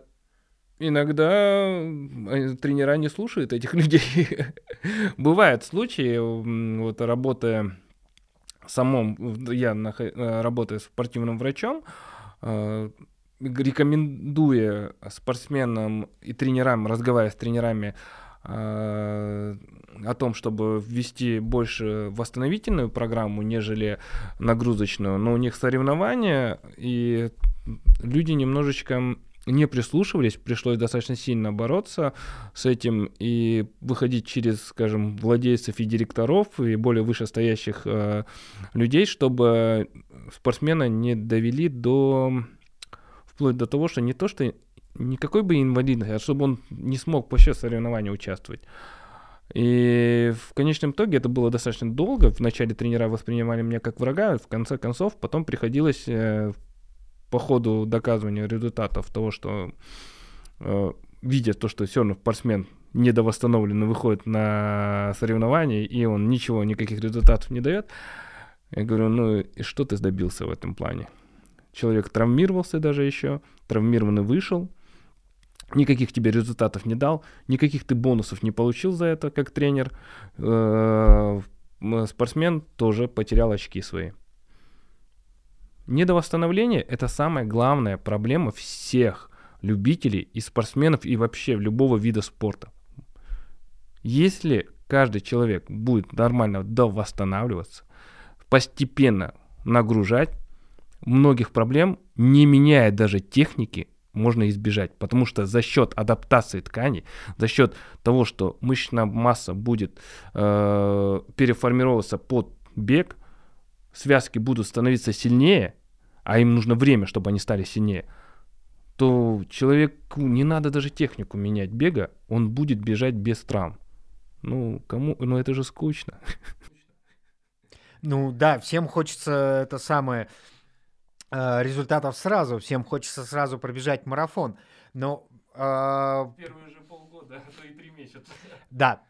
иногда э, тренера не слушают этих людей. Бывают случаи, вот работая самом, я э, работаю спортивным врачом, рекомендуя спортсменам и тренерам, разговаривая с тренерами о том, чтобы ввести больше восстановительную программу, нежели нагрузочную, но у них соревнования, и люди немножечко не прислушивались, пришлось достаточно сильно бороться с этим и выходить через, скажем, владельцев и директоров и более вышестоящих э, людей, чтобы спортсмена не довели до вплоть до того, что не то, что никакой бы инвалидности, а чтобы он не смог по счету соревнований участвовать. И в конечном итоге это было достаточно долго. Вначале тренера воспринимали меня как врага, в конце концов потом приходилось э, по ходу доказывания результатов того, что э, видя то, что все равно спортсмен недовосстановленный выходит на соревнования, и он ничего, никаких результатов не дает, я говорю, ну и что ты добился в этом плане? Человек травмировался даже еще, травмированный вышел, никаких тебе результатов не дал, никаких ты бонусов не получил за это как тренер. Э, спортсмен тоже потерял очки свои. Недовосстановление – это самая главная проблема всех любителей и спортсменов и вообще любого вида спорта. Если каждый человек будет нормально довосстанавливаться, постепенно нагружать, многих проблем, не меняя даже техники, можно избежать, потому что за счет адаптации тканей, за счет того, что мышечная масса будет э, переформироваться под бег, связки будут становиться сильнее, а им нужно время, чтобы они стали сильнее, то человеку не надо даже технику менять бега, он будет бежать без травм. Ну, кому? Ну, это же скучно. Ну да, всем хочется это самое результатов сразу, всем хочется сразу пробежать марафон, но... Э, Первые же полгода, а то и три месяца. Да,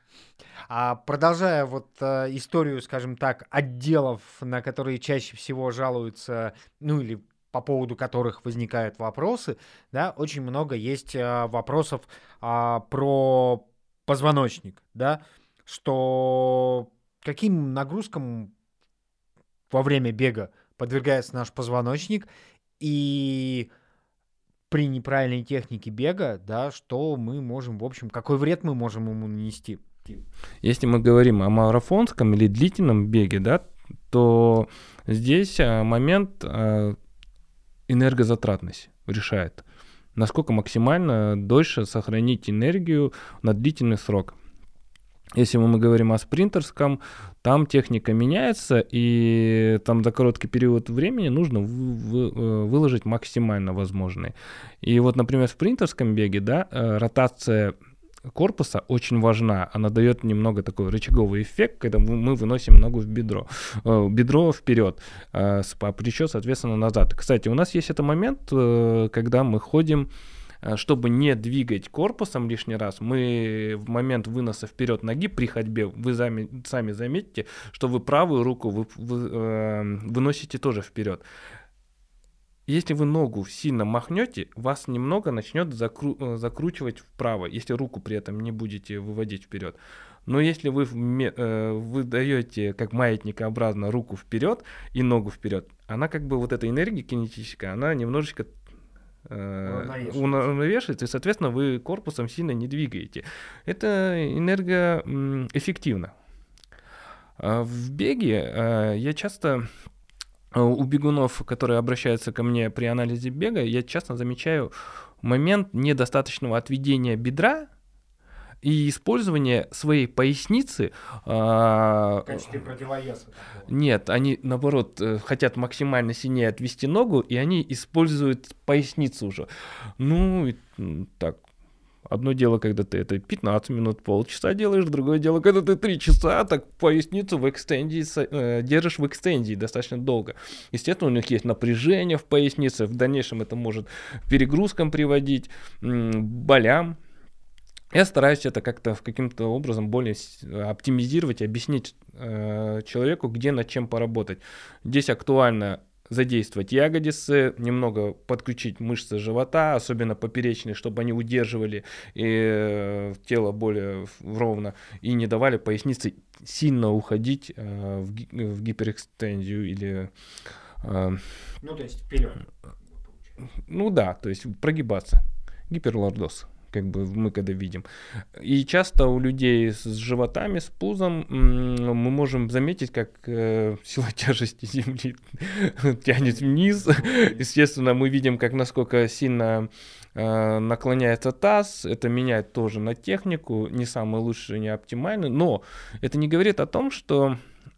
а продолжая вот э, историю, скажем так, отделов, на которые чаще всего жалуются, ну или по поводу которых возникают вопросы, да, очень много есть э, вопросов э, про позвоночник, да, что каким нагрузкам во время бега подвергается наш позвоночник и при неправильной технике бега, да, что мы можем, в общем, какой вред мы можем ему нанести. Если мы говорим о марафонском или длительном беге, да, то здесь а, момент а, энергозатратность решает. Насколько максимально дольше сохранить энергию на длительный срок. Если мы говорим о спринтерском, там техника меняется, и там за короткий период времени нужно э, выложить максимально возможное. И вот, например, в спринтерском беге, да, э, ротация корпуса очень важна. Она дает немного такой рычаговый эффект, когда мы выносим ногу в бедро. Э, бедро вперед, а плечо, соответственно, назад. Кстати, у нас есть этот момент, когда мы ходим чтобы не двигать корпусом лишний раз, мы в момент выноса вперед ноги при ходьбе, вы сами, сами заметите, что вы правую руку вы, вы, э, выносите тоже вперед если вы ногу сильно махнете, вас немного начнет закру э, закручивать вправо, если руку при этом не будете выводить вперед. Но если вы, э, вы как маятникообразно руку вперед и ногу вперед, она как бы вот эта энергия кинетическая, она немножечко э, унавешивается, и, соответственно, вы корпусом сильно не двигаете. Это энергоэффективно. А в беге э, я часто Э, у бегунов, которые обращаются ко мне при анализе бега, я часто замечаю момент недостаточного отведения бедра и использования своей поясницы. А, в качестве противовеса. Нет, они наоборот э, хотят максимально сильнее отвести ногу, и они используют поясницу уже. Ну, так, Одно дело, когда ты это 15 минут, полчаса делаешь, другое дело, когда ты 3 часа так поясницу в экстензии э, держишь в экстензии достаточно долго. Естественно, у них есть напряжение в пояснице, в дальнейшем это может перегрузкам приводить, болям. Я стараюсь это как-то каким-то образом более оптимизировать, объяснить э, человеку, где над чем поработать. Здесь актуально задействовать ягодицы, немного подключить мышцы живота, особенно поперечные, чтобы они удерживали и, э, тело более ровно и не давали пояснице сильно уходить э, в, ги- в гиперэкстензию или... Э, ну, то есть вперед. Ну да, то есть прогибаться. Гиперлордоз как бы мы когда видим. И часто у людей с животами, с пузом мы можем заметить, как э, сила тяжести Земли тянет вниз. Естественно, мы видим, как насколько сильно э, наклоняется таз. Это меняет тоже на технику, не самый лучший, не оптимальный. Но это не говорит о том, что...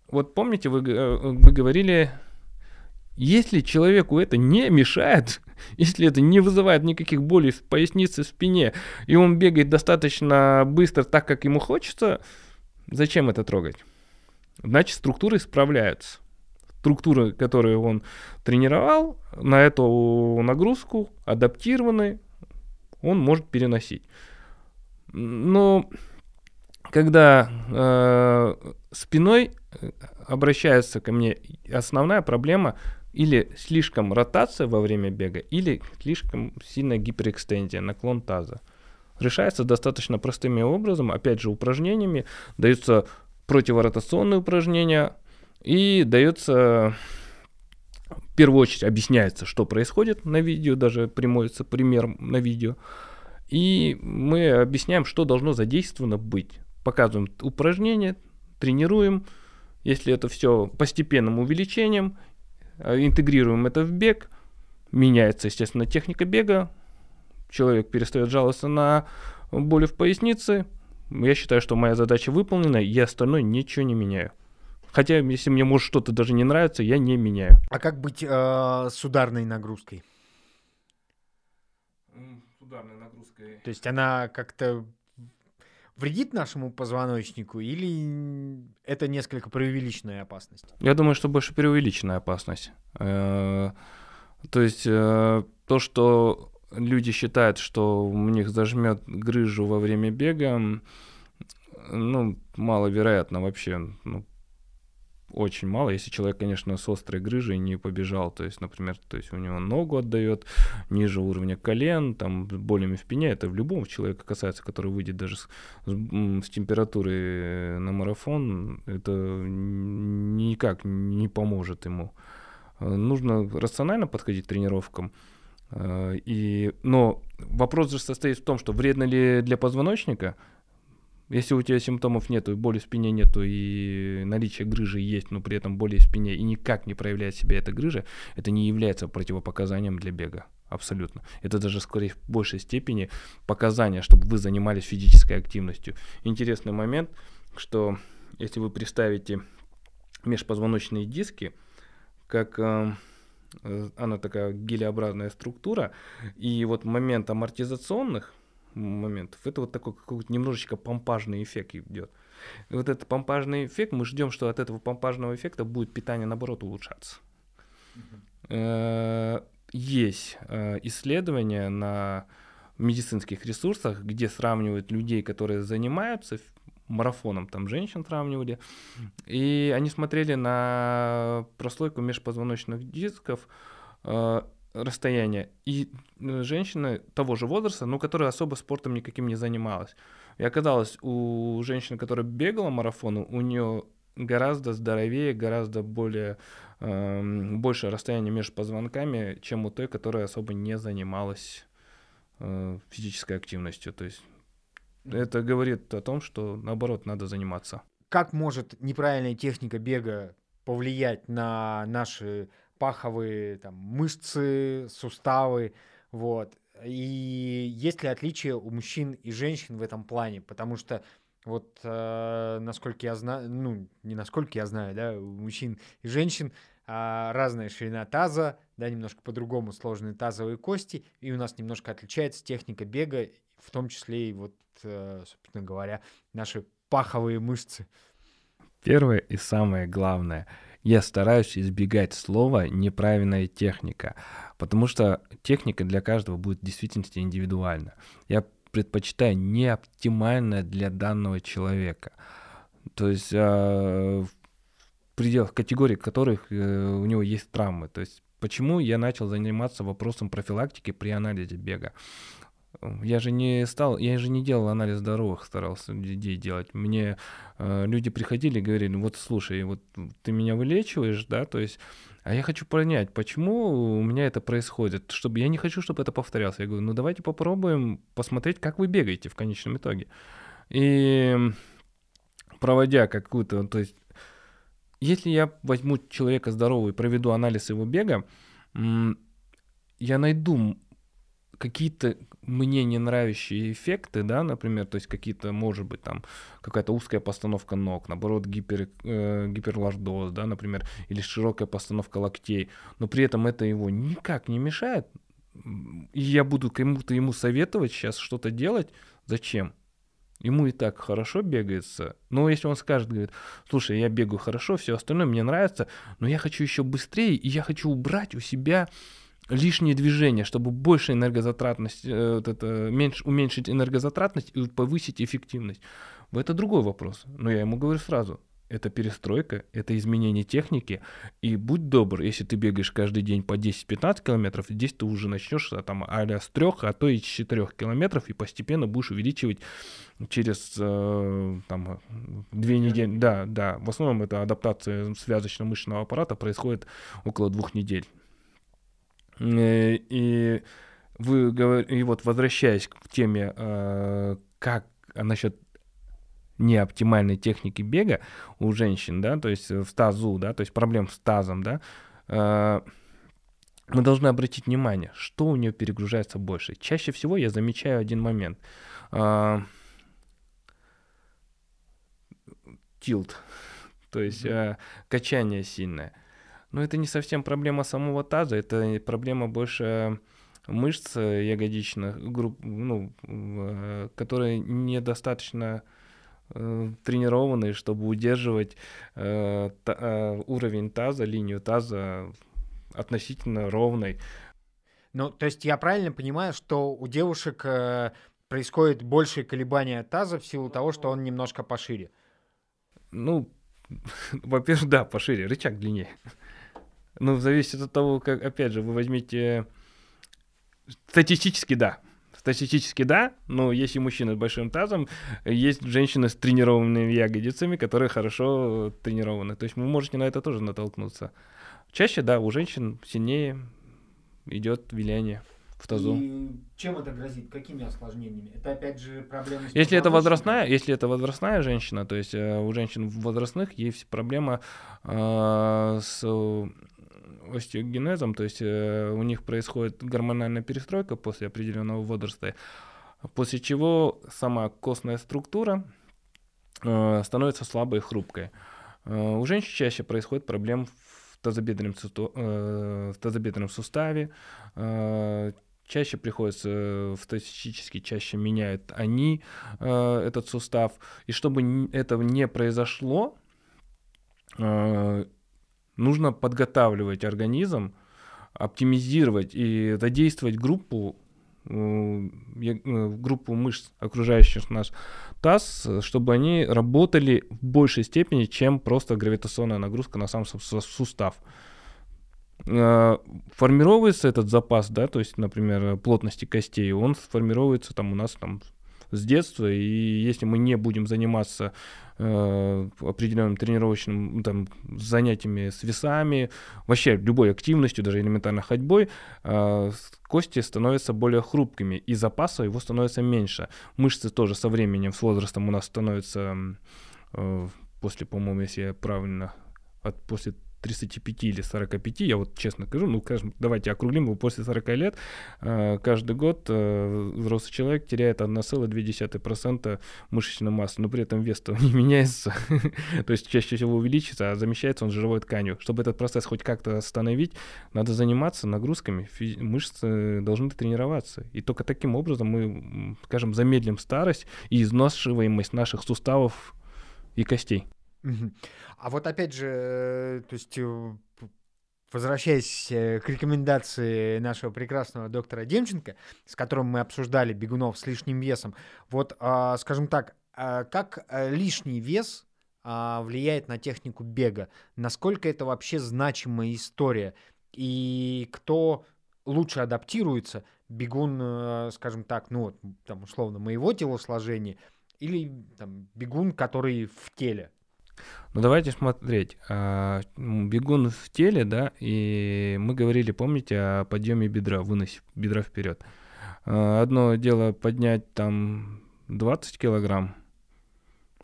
Вот помните, вы, э, вы говорили если человеку это не мешает, если это не вызывает никаких болей в пояснице, в спине, и он бегает достаточно быстро, так как ему хочется, зачем это трогать? Значит, структуры справляются. Структуры, которые он тренировал, на эту нагрузку адаптированы, он может переносить. Но когда э, спиной э, обращается ко мне, основная проблема или слишком ротация во время бега, или слишком сильная гиперэкстензия, наклон таза. Решается достаточно простыми образом, опять же упражнениями, даются противоротационные упражнения и дается в первую очередь объясняется, что происходит на видео, даже приводится пример на видео. И мы объясняем, что должно задействовано быть. Показываем упражнения, тренируем. Если это все постепенным увеличением, интегрируем это в бег, меняется, естественно, техника бега, человек перестает жаловаться на боли в пояснице, я считаю, что моя задача выполнена, и остальное ничего не меняю. Хотя, если мне может что-то даже не нравится, я не меняю. А как быть э, с ударной нагрузкой? С ударной нагрузкой. То есть она как-то вредит нашему позвоночнику или это несколько преувеличенная опасность? Я думаю, что больше преувеличенная опасность. Э, то есть э, то, что люди считают, что у них зажмет грыжу во время бега, ну, маловероятно вообще. Ну, очень мало, если человек, конечно, с острой грыжей не побежал, то есть, например, то есть у него ногу отдает ниже уровня колен, там, болями в спине, это в любом человека касается, который выйдет даже с, с, с температурой на марафон, это никак не поможет ему. Нужно рационально подходить к тренировкам, и, но вопрос же состоит в том, что вредно ли для позвоночника – если у тебя симптомов нету, и боли в спине нету, и наличие грыжи есть, но при этом боли в спине, и никак не проявляет себя эта грыжа, это не является противопоказанием для бега. Абсолютно. Это даже, скорее, в большей степени показания, чтобы вы занимались физической активностью. Интересный момент, что если вы представите межпозвоночные диски, как э, э она такая гелеобразная структура, и вот момент амортизационных – моментов. Это вот такой какой-то немножечко помпажный эффект идет. И вот этот помпажный эффект, мы ждем, что от этого помпажного эффекта будет питание, наоборот, улучшаться. Э, есть э, исследования на медицинских ресурсах, где сравнивают людей, которые занимаются марафоном, там женщин сравнивали, и они смотрели на прослойку межпозвоночных дисков, э, расстояние. И э, женщина того же возраста, но которая особо спортом никаким не занималась. И оказалось, у женщины, которая бегала марафон, у нее гораздо здоровее, гораздо более э, большее расстояние между позвонками, чем у той, которая особо не занималась э, физической активностью. То есть это говорит о том, что наоборот надо заниматься. Как может неправильная техника бега повлиять на наши паховые там, мышцы, суставы, вот. И есть ли отличия у мужчин и женщин в этом плане? Потому что вот э, насколько я знаю, ну, не насколько я знаю, да, у мужчин и женщин э, разная ширина таза, да, немножко по-другому сложные тазовые кости, и у нас немножко отличается техника бега, в том числе и вот, э, собственно говоря, наши паховые мышцы. Первое и самое главное — я стараюсь избегать слова неправильная техника, потому что техника для каждого будет в действительности индивидуальна. Я предпочитаю не оптимальная для данного человека. То есть э, в пределах категорий которых э, у него есть травмы. То есть почему я начал заниматься вопросом профилактики при анализе бега? Я же не стал, я же не делал анализ здоровых, старался людей делать. Мне э, люди приходили и говорили, «Ну вот слушай, вот ты меня вылечиваешь, да, то есть, а я хочу понять, почему у меня это происходит, чтобы я не хочу, чтобы это повторялось. Я говорю, ну давайте попробуем посмотреть, как вы бегаете в конечном итоге. И проводя какую-то, то есть, если я возьму человека здорового и проведу анализ его бега, я найду какие-то мне не нравящие эффекты, да, например, то есть какие-то, может быть, там какая-то узкая постановка ног, наоборот, гипер, э, гиперлордоз, да, например, или широкая постановка локтей, но при этом это его никак не мешает, и я буду кому-то ему советовать сейчас что-то делать, зачем? Ему и так хорошо бегается. Но если он скажет, говорит, слушай, я бегаю хорошо, все остальное мне нравится, но я хочу еще быстрее, и я хочу убрать у себя лишние движения, чтобы больше энергозатратность, э, вот это, меньше, уменьшить энергозатратность и повысить эффективность. Это другой вопрос. Но я ему говорю сразу, это перестройка, это изменение техники. И будь добр, если ты бегаешь каждый день по 10-15 километров, здесь ты уже начнешь а, там а с 3, а то и с 4 километров, и постепенно будешь увеличивать через э, там, две недели. Да, да. В основном это адаптация связочно-мышечного аппарата происходит около двух недель. Э, и вы говорите, и вот возвращаясь к теме, э, как насчет неоптимальной техники бега у женщин, да, то есть в тазу, да, то есть проблем с тазом, да, э, мы должны обратить внимание, что у нее перегружается больше. Чаще всего я замечаю один момент. Тилт, то есть качание сильное. Но это не совсем проблема самого таза, это проблема больше мышц ягодичных, групп, ну, э, которые недостаточно э, тренированные, чтобы удерживать э, та, уровень таза, линию таза относительно ровной. Ну, то есть я правильно понимаю, что у девушек э, происходит большее колебание таза в силу того, что он немножко пошире? Ну, во-первых, да, пошире, рычаг длиннее. Ну, зависит от того, как, опять же, вы возьмите... Статистически, да. Статистически, да, но есть и мужчины с большим тазом, есть женщины с тренированными ягодицами, которые хорошо тренированы. То есть вы можете на это тоже натолкнуться. Чаще, да, у женщин сильнее идет виляние в тазу. И чем это грозит? Какими осложнениями? Это опять же проблема с Если это возрастная, если это возрастная женщина, то есть э, у женщин возрастных есть проблема э, с остеогенезом, то есть э, у них происходит гормональная перестройка после определенного возраста, после чего сама костная структура э, становится слабой и хрупкой. Э, у женщин чаще происходит проблем в тазобедренном, в тазобедренном суставе, чаще приходится статистически чаще меняют они э, этот сустав. И чтобы этого не произошло, э, нужно подготавливать организм, оптимизировать и задействовать группу э, э, группу мышц, окружающих наш таз, чтобы они работали в большей степени, чем просто гравитационная нагрузка на сам сустав. Э, формируется этот запас, да, то есть, например, плотности костей, он формируется там у нас там с детства, и если мы не будем заниматься э, определенным тренировочным там, занятиями с весами, вообще любой активностью, даже элементарно ходьбой, э, кости становятся более хрупкими, и запаса его становится меньше. Мышцы тоже со временем, с возрастом у нас становятся э, после, по-моему, если я правильно, от, после 35 или 45, я вот честно скажу, ну, скажем, давайте округлим его после 40 лет, э, каждый год э, взрослый человек теряет 1,2% мышечной массы, но при этом вес-то не меняется, то есть чаще всего увеличится, а замещается он жировой тканью. Чтобы этот процесс хоть как-то остановить, надо заниматься нагрузками, мышцы должны тренироваться. И только таким образом мы, скажем, замедлим старость и изнашиваемость наших суставов и костей. А вот опять же, э, то есть э, возвращаясь э, к рекомендации нашего прекрасного доктора Демченко, с которым мы обсуждали бегунов с лишним весом, вот, а, скажем так, а как лишний вес а, влияет на технику бега? Насколько это вообще значимая история? И кто лучше адаптируется бегун, э, скажем так, ну вот, там, условно, моего телосложения, или там, бегун, который в теле? Ну давайте смотреть. А, бегун в теле, да, и мы говорили, помните, о подъеме бедра, выносе бедра вперед. А, одно дело поднять там 20 килограмм,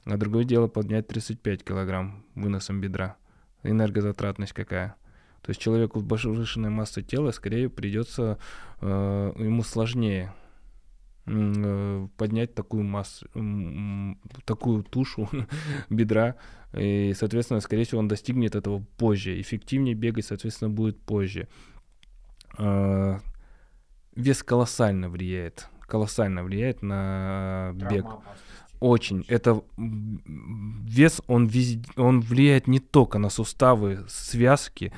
а другое дело поднять 35 килограмм выносом бедра. Энергозатратность какая. То есть человеку с повышенной массой тела скорее придется э, ему сложнее поднять такую массу, э, такую тушу бедра, и, соответственно, скорее всего, он достигнет этого позже. Эффективнее бегать, соответственно, будет позже. Э, вес колоссально влияет, колоссально влияет на бег. Очень. Это вес, он, везде, он влияет не только на суставы, связки,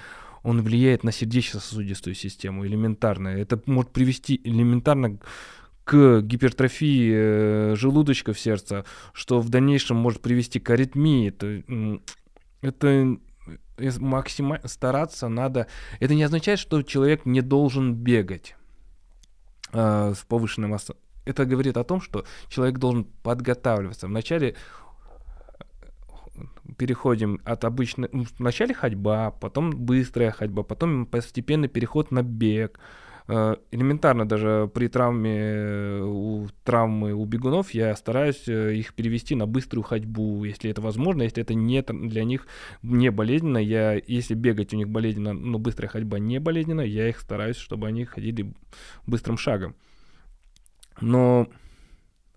он влияет на сердечно-сосудистую систему элементарно. Это может привести элементарно к гипертрофии э, желудочка в сердце, что в дальнейшем может привести к аритмии. Это, это максимально стараться надо. Это не означает, что человек не должен бегать э, с повышенной массой. Это говорит о том, что человек должен подготавливаться. Вначале переходим от обычной... Ну, вначале ходьба, потом быстрая ходьба, потом постепенный переход на бег. Э, элементарно даже при травме, э, у травмы у бегунов я стараюсь э, их перевести на быструю ходьбу, если это возможно, если это не для них не болезненно, я, если бегать у них болезненно, но быстрая ходьба не болезненно, я их стараюсь, чтобы они ходили быстрым шагом. Но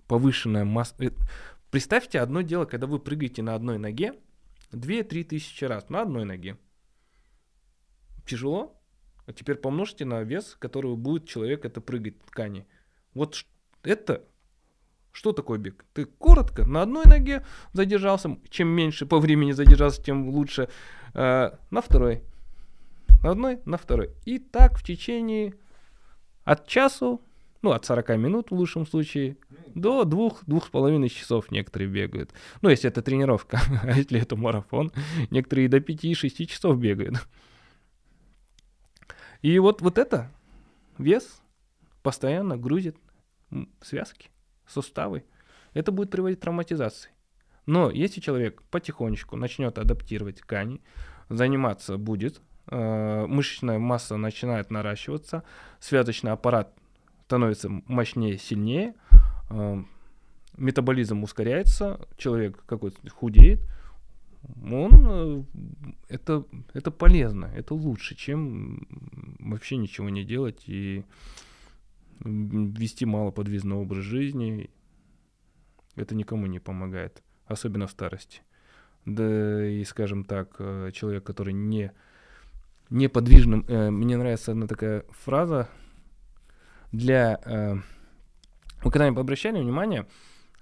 повышенная масса... Представьте одно дело, когда вы прыгаете на одной ноге 2-3 тысячи раз на одной ноге. Тяжело? А теперь помножьте на вес, который будет человек это прыгать ткани. Вот это что такое бег? Ты коротко на одной ноге задержался, чем меньше по времени задержался, тем лучше. Э, на второй. На одной, на второй. И так в течение от часу ну, от 40 минут в лучшем случае, до двух, двух с половиной часов некоторые бегают. Ну, если это тренировка, а если это марафон, некоторые до 5-6 часов бегают. И вот, вот это вес постоянно грузит связки, суставы. Это будет приводить к травматизации. Но если человек потихонечку начнет адаптировать ткани, заниматься будет, э, мышечная масса начинает наращиваться, связочный аппарат становится мощнее, сильнее, э, метаболизм ускоряется, человек какой-то худеет, он э, это, это полезно, это лучше, чем вообще ничего не делать и вести малоподвижный образ жизни. Это никому не помогает, особенно в старости. Да и, скажем так, э, человек, который не неподвижным, э, мне нравится одна такая фраза, для... Э, вы когда-нибудь обращали внимание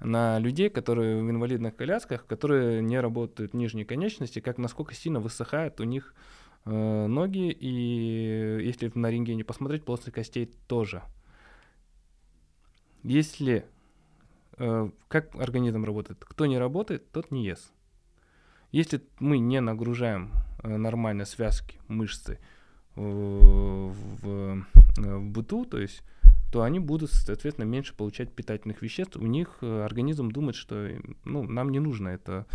на людей, которые в инвалидных колясках, которые не работают нижние конечности, как насколько сильно высыхают у них э, ноги, и если на рентгене посмотреть, плотность костей тоже. Если э, как организм работает, кто не работает, тот не ест. Если мы не нагружаем э, нормально связки, мышцы э, в, в, в быту, то есть то они будут, соответственно, меньше получать питательных веществ. У них э, организм думает, что ну, нам не нужно это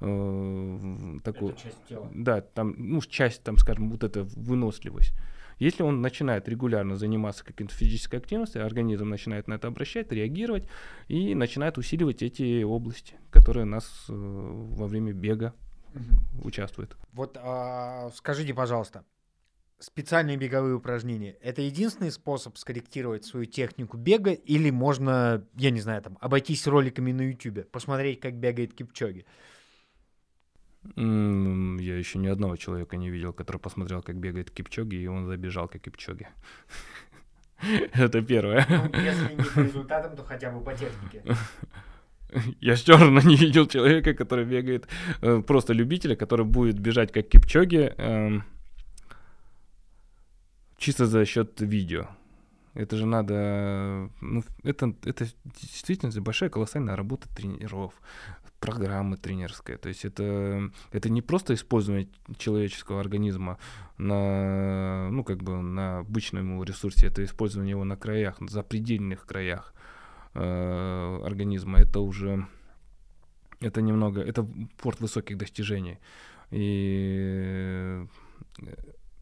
э, такое. Это часть тела. Да, там, ну, часть, там, скажем, вот эта выносливость. Если он начинает регулярно заниматься какой-то физической активностью, организм начинает на это обращать, реагировать и начинает усиливать эти области, которые у нас э, во время бега угу. участвуют. Вот а, скажите, пожалуйста, специальные беговые упражнения — это единственный способ скорректировать свою технику бега, или можно, я не знаю, там, обойтись роликами на YouTube, посмотреть, как бегает Кипчоги? Я еще ни одного человека не видел, который посмотрел, как бегает Кипчоги, и он забежал как Кипчоги. Это первое. Ну, если не по результатам, то хотя бы по технике. Я все равно не видел человека, который бегает, э, просто любителя, который будет бежать как Кипчоги, эм, чисто за счет видео. Это же надо... Ну, это, это действительно большая колоссальная работа тренеров, программы тренерская. То есть это, это не просто использование человеческого организма на, ну, как бы на обычном его ресурсе, это использование его на краях, на запредельных краях э, организма. Это уже... Это немного... Это порт высоких достижений. И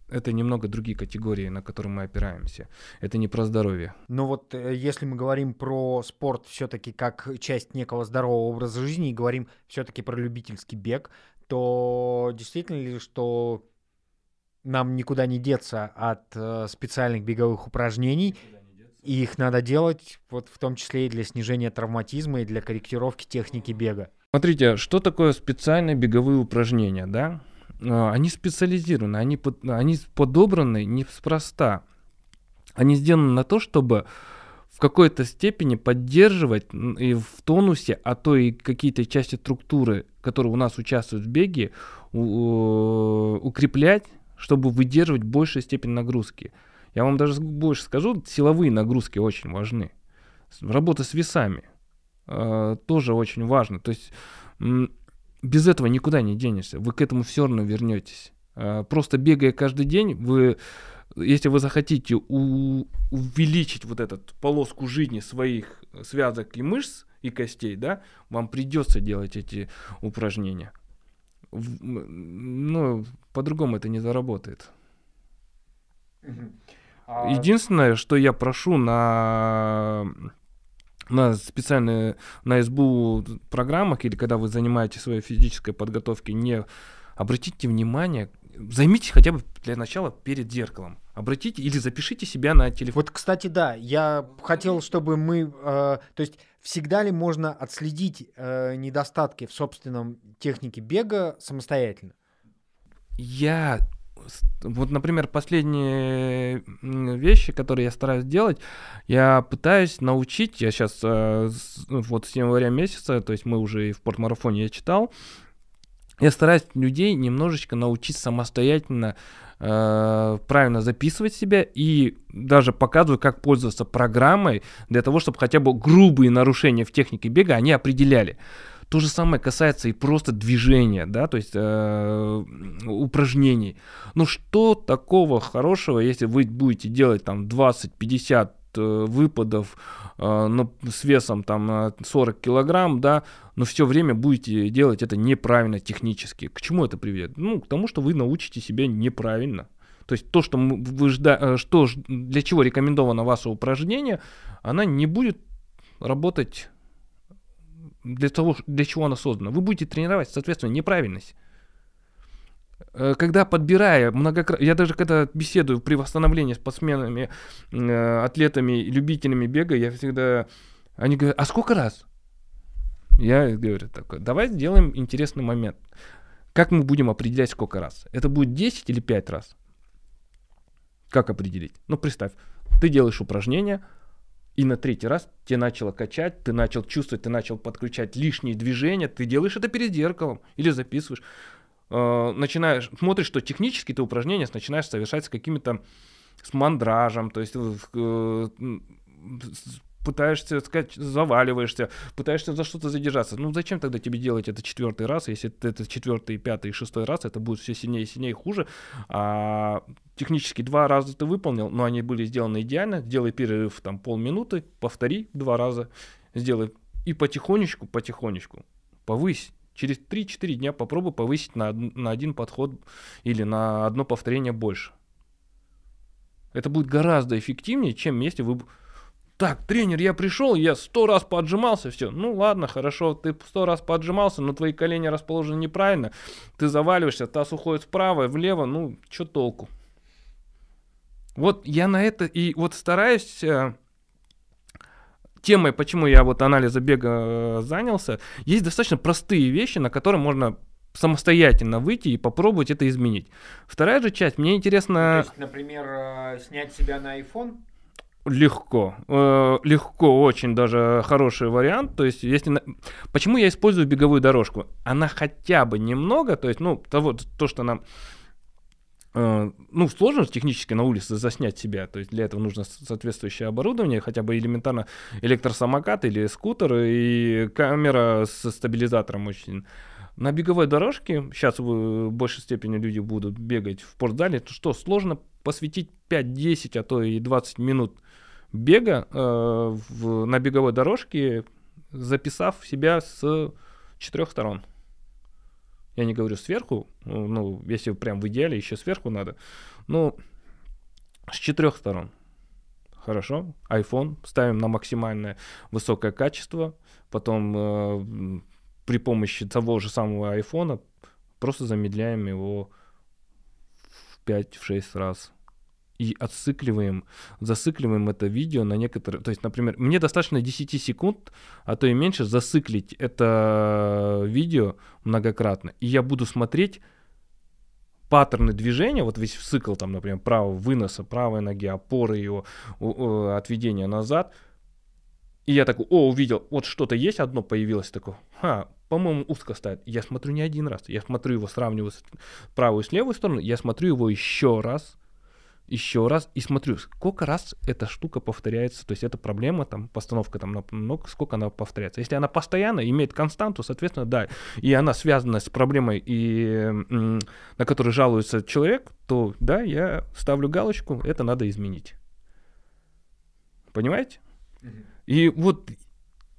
это немного другие категории, на которые мы опираемся. Это не про здоровье. Но вот э, если мы говорим про спорт все-таки как часть некого здорового образа жизни и говорим все-таки про любительский бег, то действительно ли, что нам никуда не деться от э, специальных беговых упражнений, и их надо делать вот в том числе и для снижения травматизма и для корректировки техники бега. Смотрите, что такое специальные беговые упражнения, да? А, они специализированы, они, под, они подобраны неспроста. Они сделаны на то, чтобы в какой-то степени поддерживать и в тонусе, а то и какие-то части структуры, которые у нас участвуют в беге, укреплять, чтобы выдерживать большую степень нагрузки. Я вам даже больше скажу, силовые нагрузки очень важны. Работа с весами э, тоже очень важно. То есть без этого никуда не денешься. Вы к этому все равно вернетесь. А, просто бегая каждый день, вы, если вы захотите у, увеличить вот эту полоску жизни своих связок и мышц и костей, да, вам придется делать эти упражнения. Ну, по-другому это не заработает. А Единственное, что я прошу на на специальные, на СБУ программах или когда вы занимаетесь своей физической подготовкой, не обратите внимание, займитесь хотя бы для начала перед зеркалом. Обратите или запишите себя на телефон. Вот, кстати, да, я хотел, чтобы мы, э, то есть всегда ли можно отследить э, недостатки в собственном технике бега самостоятельно? Я вот, например, последние вещи, которые я стараюсь делать, я пытаюсь научить, я сейчас э, вот с января месяца, то есть мы уже и в портмарафоне я читал, я стараюсь людей немножечко научить самостоятельно э, правильно записывать себя и даже показываю, как пользоваться программой для того, чтобы хотя бы грубые нарушения в технике бега они определяли. То же самое касается и просто движения, да, то есть э, упражнений. Ну что такого хорошего, если вы будете делать там 20-50 э, выпадов э, но с весом там 40 килограмм, да, но все время будете делать это неправильно технически. К чему это приведет? Ну, к тому, что вы научите себя неправильно. То есть то, что вы жда... Э, что, для чего рекомендовано ваше упражнение, она не будет работать для того, для чего она создана. Вы будете тренировать, соответственно, неправильность. Э, когда подбирая многократно, я даже когда беседую при восстановлении с спортсменами, э, атлетами, любителями бега, я всегда, они говорят, а сколько раз? Я говорю такой, давай сделаем интересный момент. Как мы будем определять, сколько раз? Это будет 10 или 5 раз? Как определить? Ну, представь, ты делаешь упражнение, и на третий раз тебе начало качать, ты начал чувствовать, ты начал подключать лишние движения, ты делаешь это перед зеркалом или записываешь. Э, начинаешь, смотришь, что технически ты упражнения начинаешь совершать с какими-то с мандражем, то есть э, пытаешься сказать, заваливаешься, пытаешься за что-то задержаться. Ну зачем тогда тебе делать это четвертый раз, если это четвертый, пятый, шестой раз, это будет все сильнее и сильнее хуже. А технически два раза ты выполнил, но они были сделаны идеально. Сделай перерыв там полминуты, повтори два раза, сделай и потихонечку, потихонечку повысь. Через 3-4 дня попробуй повысить на, на один подход или на одно повторение больше. Это будет гораздо эффективнее, чем если вы так, тренер, я пришел, я сто раз поджимался, все. Ну ладно, хорошо, ты сто раз поджимался, но твои колени расположены неправильно, ты заваливаешься, таз уходит вправо, влево, ну, что толку? Вот я на это и вот стараюсь э, темой, почему я вот анализа бега э, занялся, есть достаточно простые вещи, на которые можно самостоятельно выйти и попробовать это изменить. Вторая же часть, мне интересно... То есть, например, э, снять себя на iPhone? Легко, э, легко, очень даже хороший вариант. То есть, если почему я использую беговую дорожку? Она хотя бы немного, то есть, ну, того, то, что нам э, ну, сложно технически на улице заснять себя, то есть для этого нужно соответствующее оборудование, хотя бы элементарно электросамокат или скутер и камера с стабилизатором очень. На беговой дорожке, сейчас в большей степени люди будут бегать в спортзале, то что, сложно посвятить 5-10, а то и 20 минут бега э, в, на беговой дорожке, записав себя с четырех сторон. Я не говорю сверху, ну, если прям в идеале, еще сверху надо. Ну, с четырех сторон. Хорошо. iPhone ставим на максимальное высокое качество. Потом э, при помощи того же самого iPhone просто замедляем его в 5-6 раз и отцикливаем, зацикливаем это видео на некоторые... То есть, например, мне достаточно 10 секунд, а то и меньше, зациклить это видео многократно. И я буду смотреть паттерны движения, вот весь цикл, там, например, правого выноса, правой ноги, опоры его, отведения назад. И я такой, о, увидел, вот что-то есть, одно появилось, такое, ха, по-моему, узко ставит. Я смотрю не один раз, я смотрю его, сравниваю с правую с левую сторону, я смотрю его еще раз, еще раз и смотрю, сколько раз эта штука повторяется, то есть эта проблема, там, постановка там на ног, сколько она повторяется. Если она постоянно имеет константу, соответственно, да, и она связана с проблемой, и, на которую жалуется человек, то да, я ставлю галочку, это надо изменить. Понимаете? И вот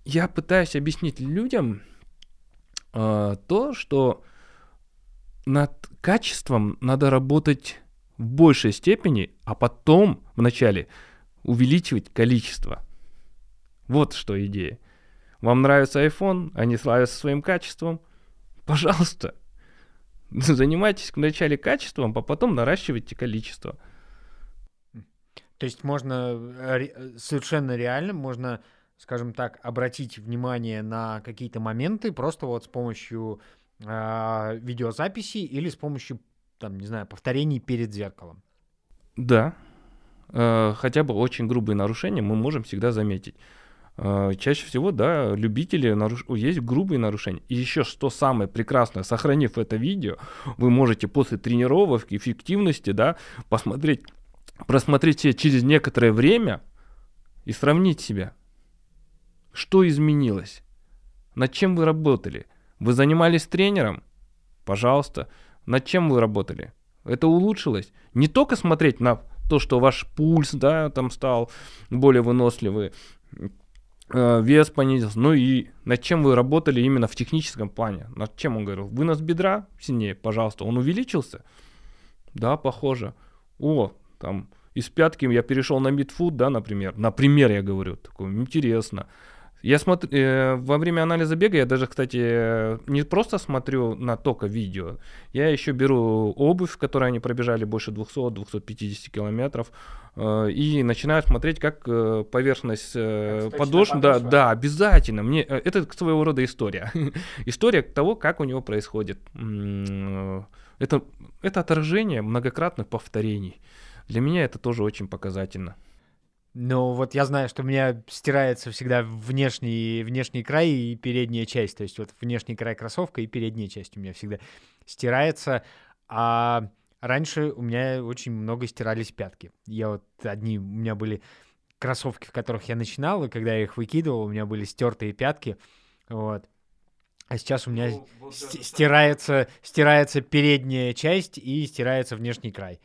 я пытаюсь объяснить людям э, то, что над качеством надо работать в большей степени, а потом вначале увеличивать количество. Вот что идея. Вам нравится iPhone, они славятся своим качеством. Пожалуйста, занимайтесь вначале качеством, а потом наращивайте количество. То есть можно э, совершенно реально, можно, скажем так, обратить внимание на какие-то моменты просто вот с помощью э, видеозаписи или с помощью там, не знаю, повторений перед зеркалом. Да. Э, хотя бы очень грубые нарушения мы можем всегда заметить. Э, чаще всего, да, любители наруш... есть грубые нарушения. И еще что самое прекрасное, сохранив это видео, вы можете после тренировок, эффективности, да, посмотреть, просмотреть себя через некоторое время и сравнить себя. Что изменилось? Над чем вы работали? Вы занимались тренером? Пожалуйста. Над чем вы работали? Это улучшилось? Не только смотреть на то, что ваш пульс, да, там стал более выносливый, э, вес понизился, ну и над чем вы работали именно в техническом плане. Над чем он говорил? Вынос бедра сильнее, пожалуйста. Он увеличился? Да, похоже. О, там из пятки я перешел на мидфуд, да, например. Например, я говорю, такое интересно. Я смотрю, э, во время анализа бега я даже, кстати, не просто смотрю на только видео, я еще беру обувь, которой они пробежали больше 200-250 километров, э, и начинаю смотреть, как э, поверхность э, подошвы, да, да, обязательно. Мне э, это своего рода история, история того, как у него происходит. Это это отражение многократных повторений. Для меня это тоже очень показательно. Ну, вот я знаю, что у меня стирается всегда внешний, внешний край и передняя часть. То есть вот внешний край кроссовка и передняя часть у меня всегда стирается. А раньше у меня очень много стирались пятки. Я вот одни, у меня были кроссовки, в которых я начинал, и когда я их выкидывал, у меня были стертые пятки. Вот. А сейчас у меня ну, вот стирается, стирается передняя часть и стирается внешний край.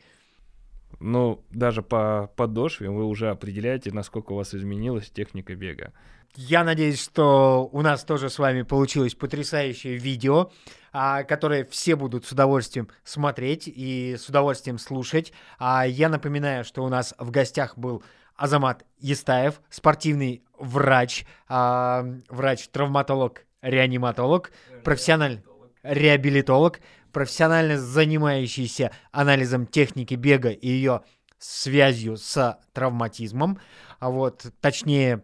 Ну, даже по подошве вы уже определяете, насколько у вас изменилась техника бега. Я надеюсь, что у нас тоже с вами получилось потрясающее видео, а, которое все будут с удовольствием смотреть и с удовольствием слушать. А я напоминаю, что у нас в гостях был Азамат Естаев, спортивный врач, а, врач-травматолог, реаниматолог, профессиональный реабилитолог профессионально занимающийся анализом техники бега и ее связью с травматизмом, а вот точнее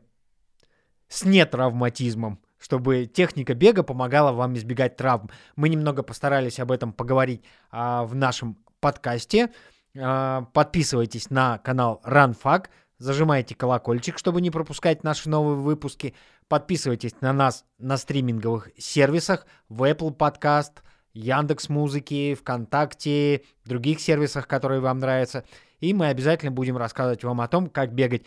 с нетравматизмом, чтобы техника бега помогала вам избегать травм. Мы немного постарались об этом поговорить а, в нашем подкасте. А, подписывайтесь на канал RunFag, зажимайте колокольчик, чтобы не пропускать наши новые выпуски. Подписывайтесь на нас на стриминговых сервисах в Apple Podcast – Яндекс Музыки, ВКонтакте, других сервисах, которые вам нравятся. И мы обязательно будем рассказывать вам о том, как бегать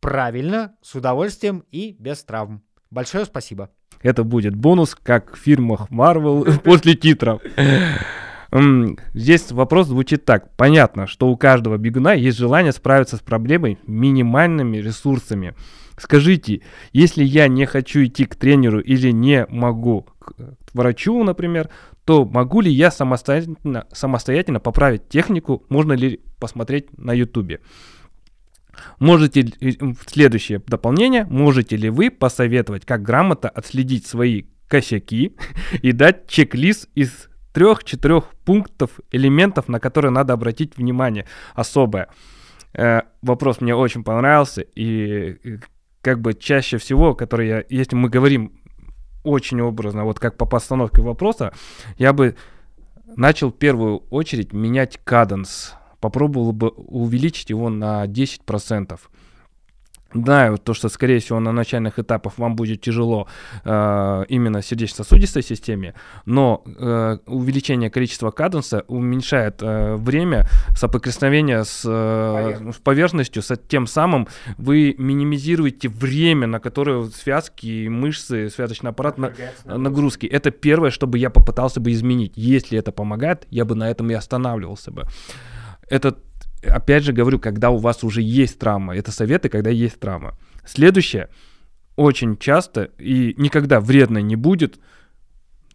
правильно, с удовольствием и без травм. Большое спасибо. Это будет бонус, как в фильмах Marvel после титров. Здесь вопрос звучит так. Понятно, что у каждого бегуна есть желание справиться с проблемой минимальными ресурсами. Скажите, если я не хочу идти к тренеру или не могу к врачу, например, то могу ли я самостоятельно, самостоятельно поправить технику, можно ли посмотреть на ютубе? Можете, следующее дополнение, можете ли вы посоветовать, как грамотно отследить свои косяки и дать чек-лист из трех-четырех пунктов, элементов, на которые надо обратить внимание особое. Э, вопрос мне очень понравился, и, и как бы чаще всего, который я, если мы говорим очень образно, вот как по постановке вопроса, я бы начал в первую очередь менять каденс попробовал бы увеличить его на 10%. Знаю, то, что, скорее всего, на начальных этапах вам будет тяжело э, именно сердечно-сосудистой системе, но э, увеличение количества каденса уменьшает э, время соприкосновения с, э, с поверхностью, с тем самым вы минимизируете время, на которое связки, мышцы, связочный аппарат на, нагрузки. Это первое, что бы я попытался бы изменить. Если это помогает, я бы на этом и останавливался бы это, опять же говорю, когда у вас уже есть травма. Это советы, когда есть травма. Следующее, очень часто и никогда вредно не будет,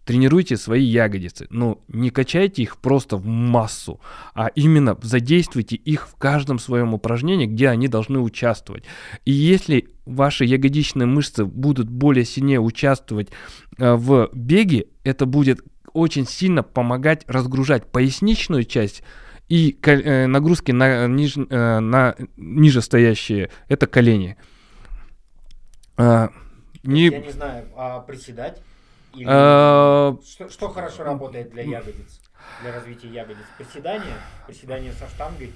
тренируйте свои ягодицы. Но не качайте их просто в массу, а именно задействуйте их в каждом своем упражнении, где они должны участвовать. И если ваши ягодичные мышцы будут более сильнее участвовать э, в беге, это будет очень сильно помогать разгружать поясничную часть и э, нагрузки на, ниж, э, на нижестоящие это колени. А, не... Я не знаю, а приседать? Или... А... Что, что хорошо работает для ягодиц? Для развития ягодиц? Приседание? Приседание со штангой?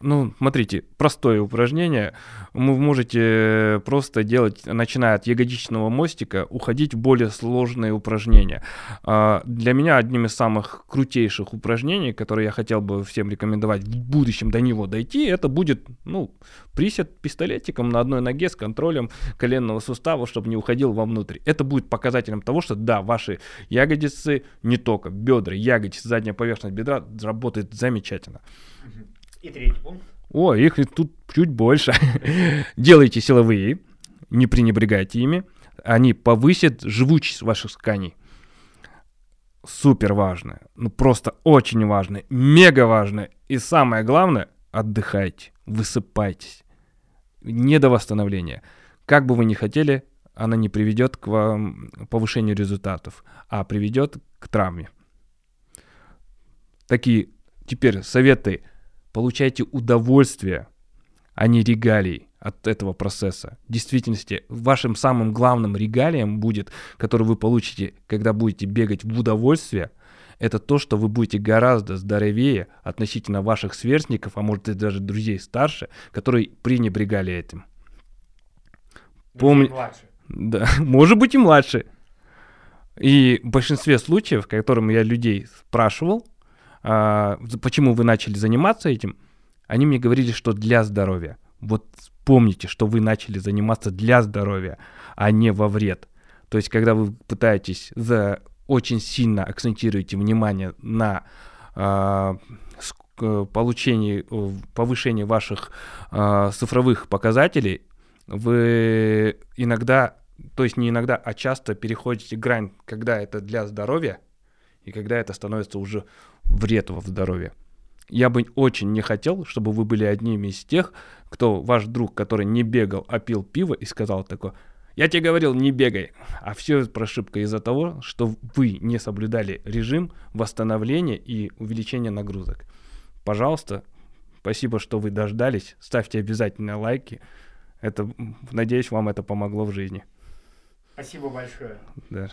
Ну, смотрите, простое упражнение. Вы можете просто делать, начиная от ягодичного мостика, уходить в более сложные упражнения. А, для меня одним из самых крутейших упражнений, которые я хотел бы всем рекомендовать в будущем до него дойти, это будет, ну, присед пистолетиком на одной ноге с контролем коленного сустава, чтобы не уходил вовнутрь. Это будет показателем того, что да, ваши ягодицы, не только бедра, ягодицы, задняя поверхность бедра работает замечательно. И третий пункт. О, их тут чуть больше. Делайте силовые, не пренебрегайте ими. Они повысят живучесть ваших тканей. Супер важно. Ну просто очень важно. Мега важно. И самое главное, отдыхайте, высыпайтесь. Не до восстановления. Как бы вы ни хотели, она не приведет к вам повышению результатов, а приведет к травме. Такие теперь советы Получайте удовольствие, а не регалий от этого процесса. В действительности, вашим самым главным регалием будет, который вы получите, когда будете бегать в удовольствие, это то, что вы будете гораздо здоровее относительно ваших сверстников, а может и даже друзей старше, которые пренебрегали этим. Помни... Да, может быть и младше. И в большинстве случаев, в которых я людей спрашивал, а, почему вы начали заниматься этим, они мне говорили, что для здоровья. Вот помните, что вы начали заниматься для здоровья, а не во вред. То есть, когда вы пытаетесь за очень сильно акцентируете внимание на э, получении, повышении ваших э, цифровых показателей, вы иногда, то есть не иногда, а часто переходите грань, когда это для здоровья, и когда это становится уже вред во здоровье. Я бы очень не хотел, чтобы вы были одними из тех, кто ваш друг, который не бегал, а пил пиво и сказал такое, я тебе говорил, не бегай. А все прошибка из-за того, что вы не соблюдали режим восстановления и увеличения нагрузок. Пожалуйста, спасибо, что вы дождались. Ставьте обязательно лайки. Это, надеюсь, вам это помогло в жизни. Спасибо большое. Да.